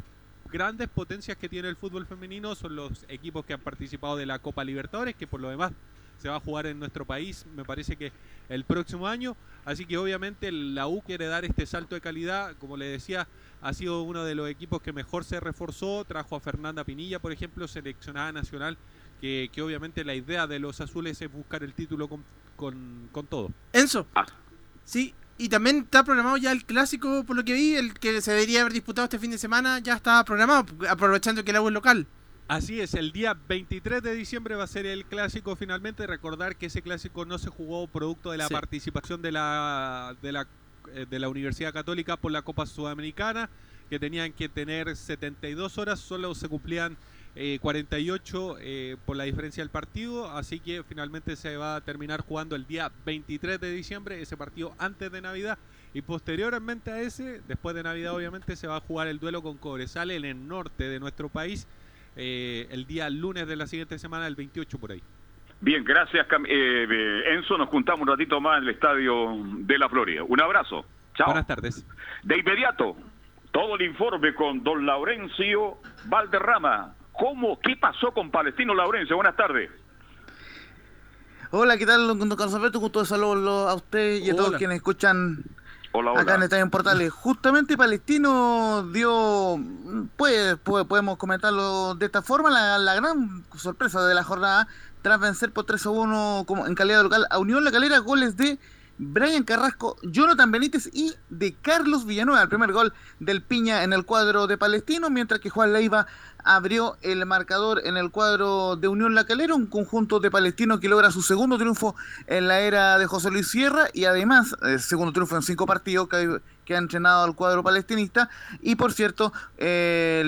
grandes potencias que tiene el fútbol femenino, son los equipos que han participado de la Copa Libertadores, que por lo demás se va a jugar en nuestro país, me parece que el próximo año. Así que obviamente la U quiere dar este salto de calidad, como le decía, ha sido uno de los equipos que mejor se reforzó, trajo a Fernanda Pinilla, por ejemplo, seleccionada nacional, que, que obviamente la idea de los azules es buscar el título con, con, con todo. Enzo. Ah. Sí, y también está programado ya el clásico, por lo que vi, el que se debería haber disputado este fin de semana, ya está programado, aprovechando que el agua es local. Así es, el día 23 de diciembre va a ser el clásico finalmente. Recordar que ese clásico no se jugó producto de la Sí. participación de la, de, la, eh, de la Universidad Católica por la Copa Sudamericana, que tenían que tener 72 horas, solo se cumplían eh, 48 eh, por la diferencia del partido, así que finalmente se va a terminar jugando el día 23 de diciembre, ese partido antes de Navidad. Y posteriormente a ese, después de Navidad obviamente, se va a jugar el duelo con Cobresal en el norte de nuestro país eh, el día lunes de la siguiente semana, el 28 por ahí. Bien, gracias eh, eh, Enzo. Nos juntamos un ratito más en el estadio de la Florida. Un abrazo. Chao. Buenas tardes. De inmediato, todo el informe con don Laurencio Valderrama. ¿Cómo? ¿Qué pasó con Palestino Laurencio? Buenas tardes. Hola, ¿qué tal, don Carlos Alberto? Gusto de saludarlo a usted y a todos quienes escuchan Hola, acá en. Estadio en Portales. Justamente Palestino dio, puede, puede- podemos comentarlo de esta forma, la, la gran sorpresa de la jornada tras vencer por 3 a 1 como en calidad local a Unión La Calera, goles de Brian Carrasco, Jonathan Benítez y de Carlos Villanueva, el primer gol del Piña en el cuadro de Palestino, mientras que Juan Leiva abrió el marcador en el cuadro de Unión La Calera, un conjunto de palestinos que logra su segundo triunfo en la era de José Luis Sierra y además eh, segundo triunfo en cinco partidos que, que ha entrenado al cuadro palestinista. Y por cierto eh,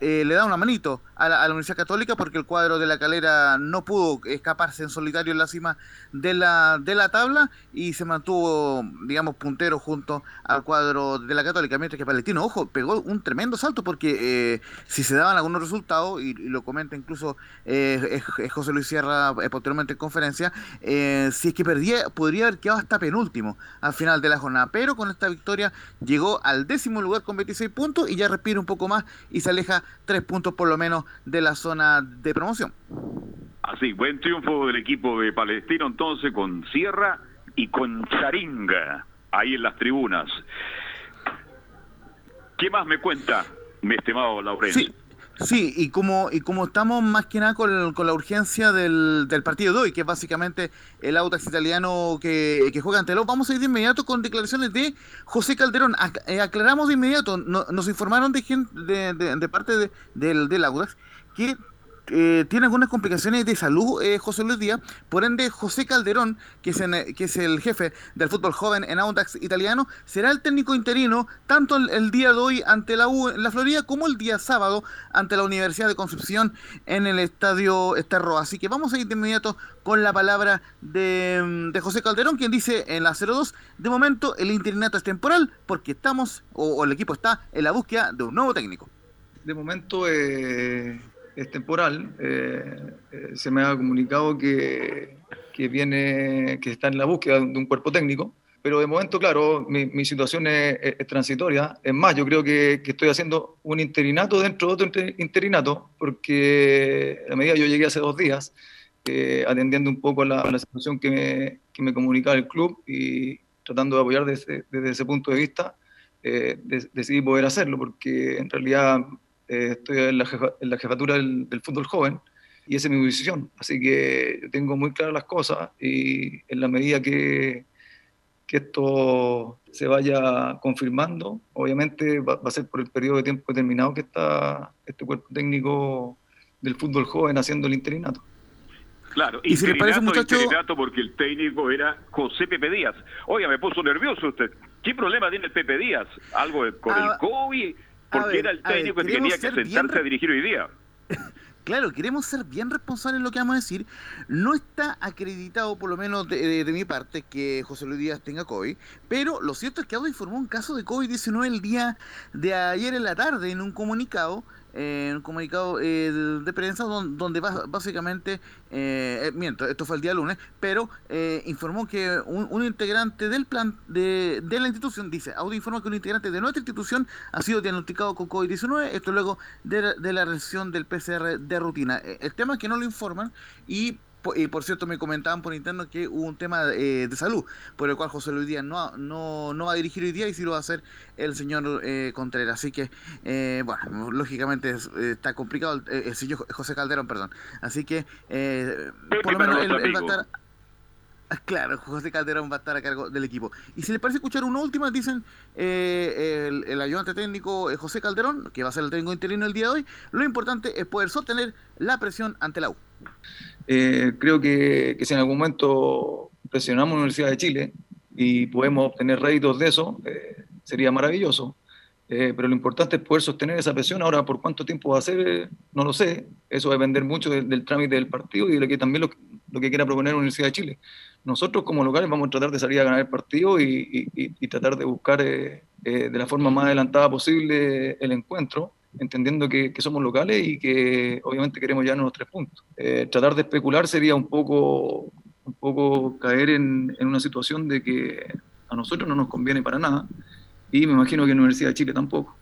eh, le da una manito a la, a la Universidad Católica porque el cuadro de la calera no pudo escaparse en solitario en la cima de la, de la tabla y se mantuvo, digamos, puntero junto al cuadro de la Católica, mientras que Palestino, ojo, pegó un tremendo salto porque eh, si se daban algunos resultados, y, y lo comenta incluso eh, es- es José Luis Sierra eh, posteriormente en conferencia, eh, si es que perdía, podría haber quedado hasta penúltimo al final de la jornada, pero con esta victoria llegó al décimo lugar con 26 puntos y ya respira un poco más y se aleja tres puntos por lo menos de la zona de promoción. Así, buen triunfo del equipo de Palestino entonces con Sierra y con Charinga ahí en las tribunas. ¿Qué más me cuenta, mi estimado? Sí, sí, y como, y como estamos más que nada con, con la urgencia del, del partido de hoy, que es básicamente el Audax italiano que, que juega ante el vamos a ir de inmediato con declaraciones de José Calderón. Eh, aclaramos de inmediato, no- nos informaron de, gen- de, de- de parte de- del, del Audax que eh, tiene algunas complicaciones de salud eh, José Luis Díaz, por ende José Calderón, que es, en- que es el jefe del fútbol joven en Audax italiano, será el técnico interino tanto el, día de hoy ante la U en la Florida como el día sábado ante la Universidad de Concepción en el estadio Esterro. Así que vamos a ir de inmediato con la palabra de, mm, José Calderón, quien dice en la 02, de momento el interinato es temporal porque estamos, o, o el equipo está en la búsqueda de un nuevo técnico. De momento eh, es temporal. eh, eh, se me ha comunicado que, que viene, que está en la búsqueda de un cuerpo técnico. Pero de momento, claro, mi, situación es, transitoria. Es más, yo creo que, estoy haciendo un interinato dentro de otro inter- interinato, porque a medida yo llegué hace dos días, eh, atendiendo un poco a la, situación que me, que me comunicaba el club y tratando de apoyar desde, desde ese punto de vista, eh, de- decidí poder hacerlo, porque en realidad eh, estoy en la, jefa- en la jefatura del, del fútbol joven y esa es mi posición. Así que yo tengo muy claras las cosas y en la medida que, que esto se vaya confirmando, obviamente va, va a ser por el periodo de tiempo determinado que está este cuerpo técnico del fútbol joven haciendo el interinato. Claro, Y si le parece, muchacho- porque el técnico era José Pepe Díaz. Oiga, me puso nervioso usted. ¿Qué problema tiene el Pepe Díaz? ¿Algo de- con Ah, el COVID? Porque ver, era el a ver, técnico que tenía que ser bien sentarse re- a dirigir hoy día. Claro, queremos ser bien responsables en lo que vamos a decir. No está acreditado, por lo menos de, de- de mi parte, que José Luis Díaz tenga COVID, pero lo cierto es que Auda informó un caso de COVID-19 el día de ayer en la tarde en un comunicado, eh, un comunicado eh, de, prensa don- donde, bas- básicamente, eh, eh, miento, esto fue el día lunes, pero eh, informó que un, un integrante del plan de, de la institución, dice, Audi informó que un integrante de nuestra institución ha sido diagnosticado con COVID-19, esto luego de, de la realización del PCR de rutina. Eh, El tema es que no lo informan y... Y por cierto, me comentaban por interno que hubo un tema eh, de salud, por el cual José Luis Díaz no, no, no va a dirigir hoy día y sí lo va a hacer el señor eh, Contreras. Así que, eh, bueno, lógicamente es- eh, está complicado el, eh, el señor José Calderón, perdón. Así que, eh, por lo menos él, él va a amigos. estar. Claro, José Calderón va a estar a cargo del equipo. Y si les parece escuchar una última, dicen eh, el, ayudante técnico eh, José Calderón, que va a ser el técnico interino el día de hoy, lo importante es poder sostener la presión ante la U. Eh, creo que, que si en algún momento presionamos a la Universidad de Chile y podemos obtener réditos de eso, eh, sería maravilloso. Eh, pero lo importante es poder sostener esa presión. Ahora, por cuánto tiempo va a ser, no lo sé. Eso va a depender mucho del, del trámite del partido y de lo que también lo, lo que quiera proponer la Universidad de Chile. Nosotros como locales vamos a tratar de salir a ganar el partido y, tratar de buscar eh, eh, de la forma más adelantada posible el encuentro, entendiendo que, que somos locales y que obviamente queremos llevarnos los tres puntos. Eh, tratar de especular sería un poco, un poco caer en, en una situación de que a nosotros no nos conviene para nada y me imagino que a la Universidad de Chile tampoco.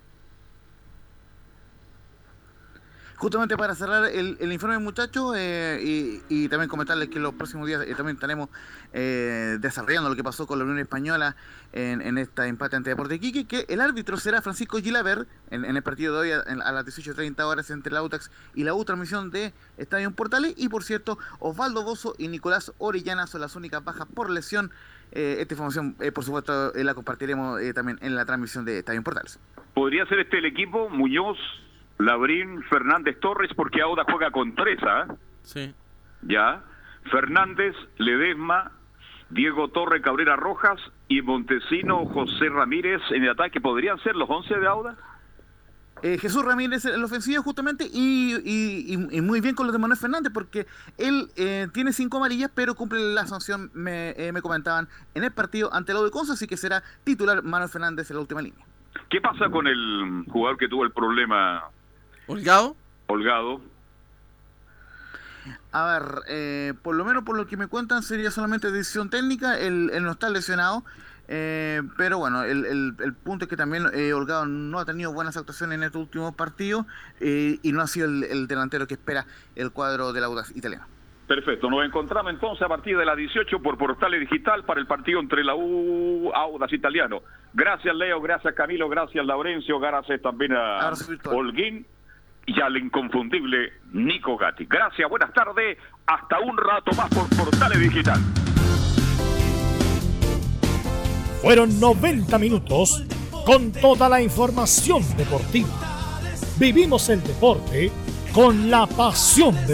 Justamente para cerrar el, el informe, muchachos, eh, y, y también comentarles que los próximos días eh, también estaremos eh, desarrollando lo que pasó con la Unión Española en, en esta empate ante Deporte Iquique, que el árbitro será Francisco Gilaber en, el partido de hoy a, a las 18.30 horas entre la UTAX y la U, transmisión de Estadio Portales, y por cierto, Osvaldo Bozo y Nicolás Orellana son las únicas bajas por lesión. Eh, esta información, eh, por supuesto, la compartiremos también en la transmisión de Estadio Portales. Podría ser este el equipo, Muñoz, Labrín, Fernández Torres, porque Auda juega con tres, ¿ah? Sí. Ya. Fernández, Ledesma, Diego Torre Cabrera Rojas y Montesino José Ramírez en el ataque. ¿Podrían ser los 11 de Auda? Eh, Jesús Ramírez en la ofensiva justamente y, y- y muy bien con los de Manuel Fernández porque él eh, tiene cinco amarillas pero cumple la sanción, me, eh, me comentaban, en el partido ante el de Conce, así que será titular Manuel Fernández en la última línea. ¿Qué pasa con el jugador que tuvo el problema? ¿Holgado? Holgado. A ver, eh, por lo menos por lo que me cuentan sería solamente decisión técnica, él, él no está lesionado, eh, pero bueno, el, el- el punto es que también eh, Holgado no ha tenido buenas actuaciones en estos últimos partidos eh, y no ha sido el, el delantero que espera el cuadro del Audaz italiano. Perfecto, nos encontramos entonces a partir de las 18 por Portales Digital para el partido entre la U Audas Italiano. Gracias Leo, gracias Camilo, gracias Laurencio, gracias también a. Holguín y al inconfundible Nico Gatti. Gracias, buenas tardes, hasta un rato más por Portales Digital. Fueron 90 minutos con toda la información deportiva. Vivimos el deporte con la pasión de los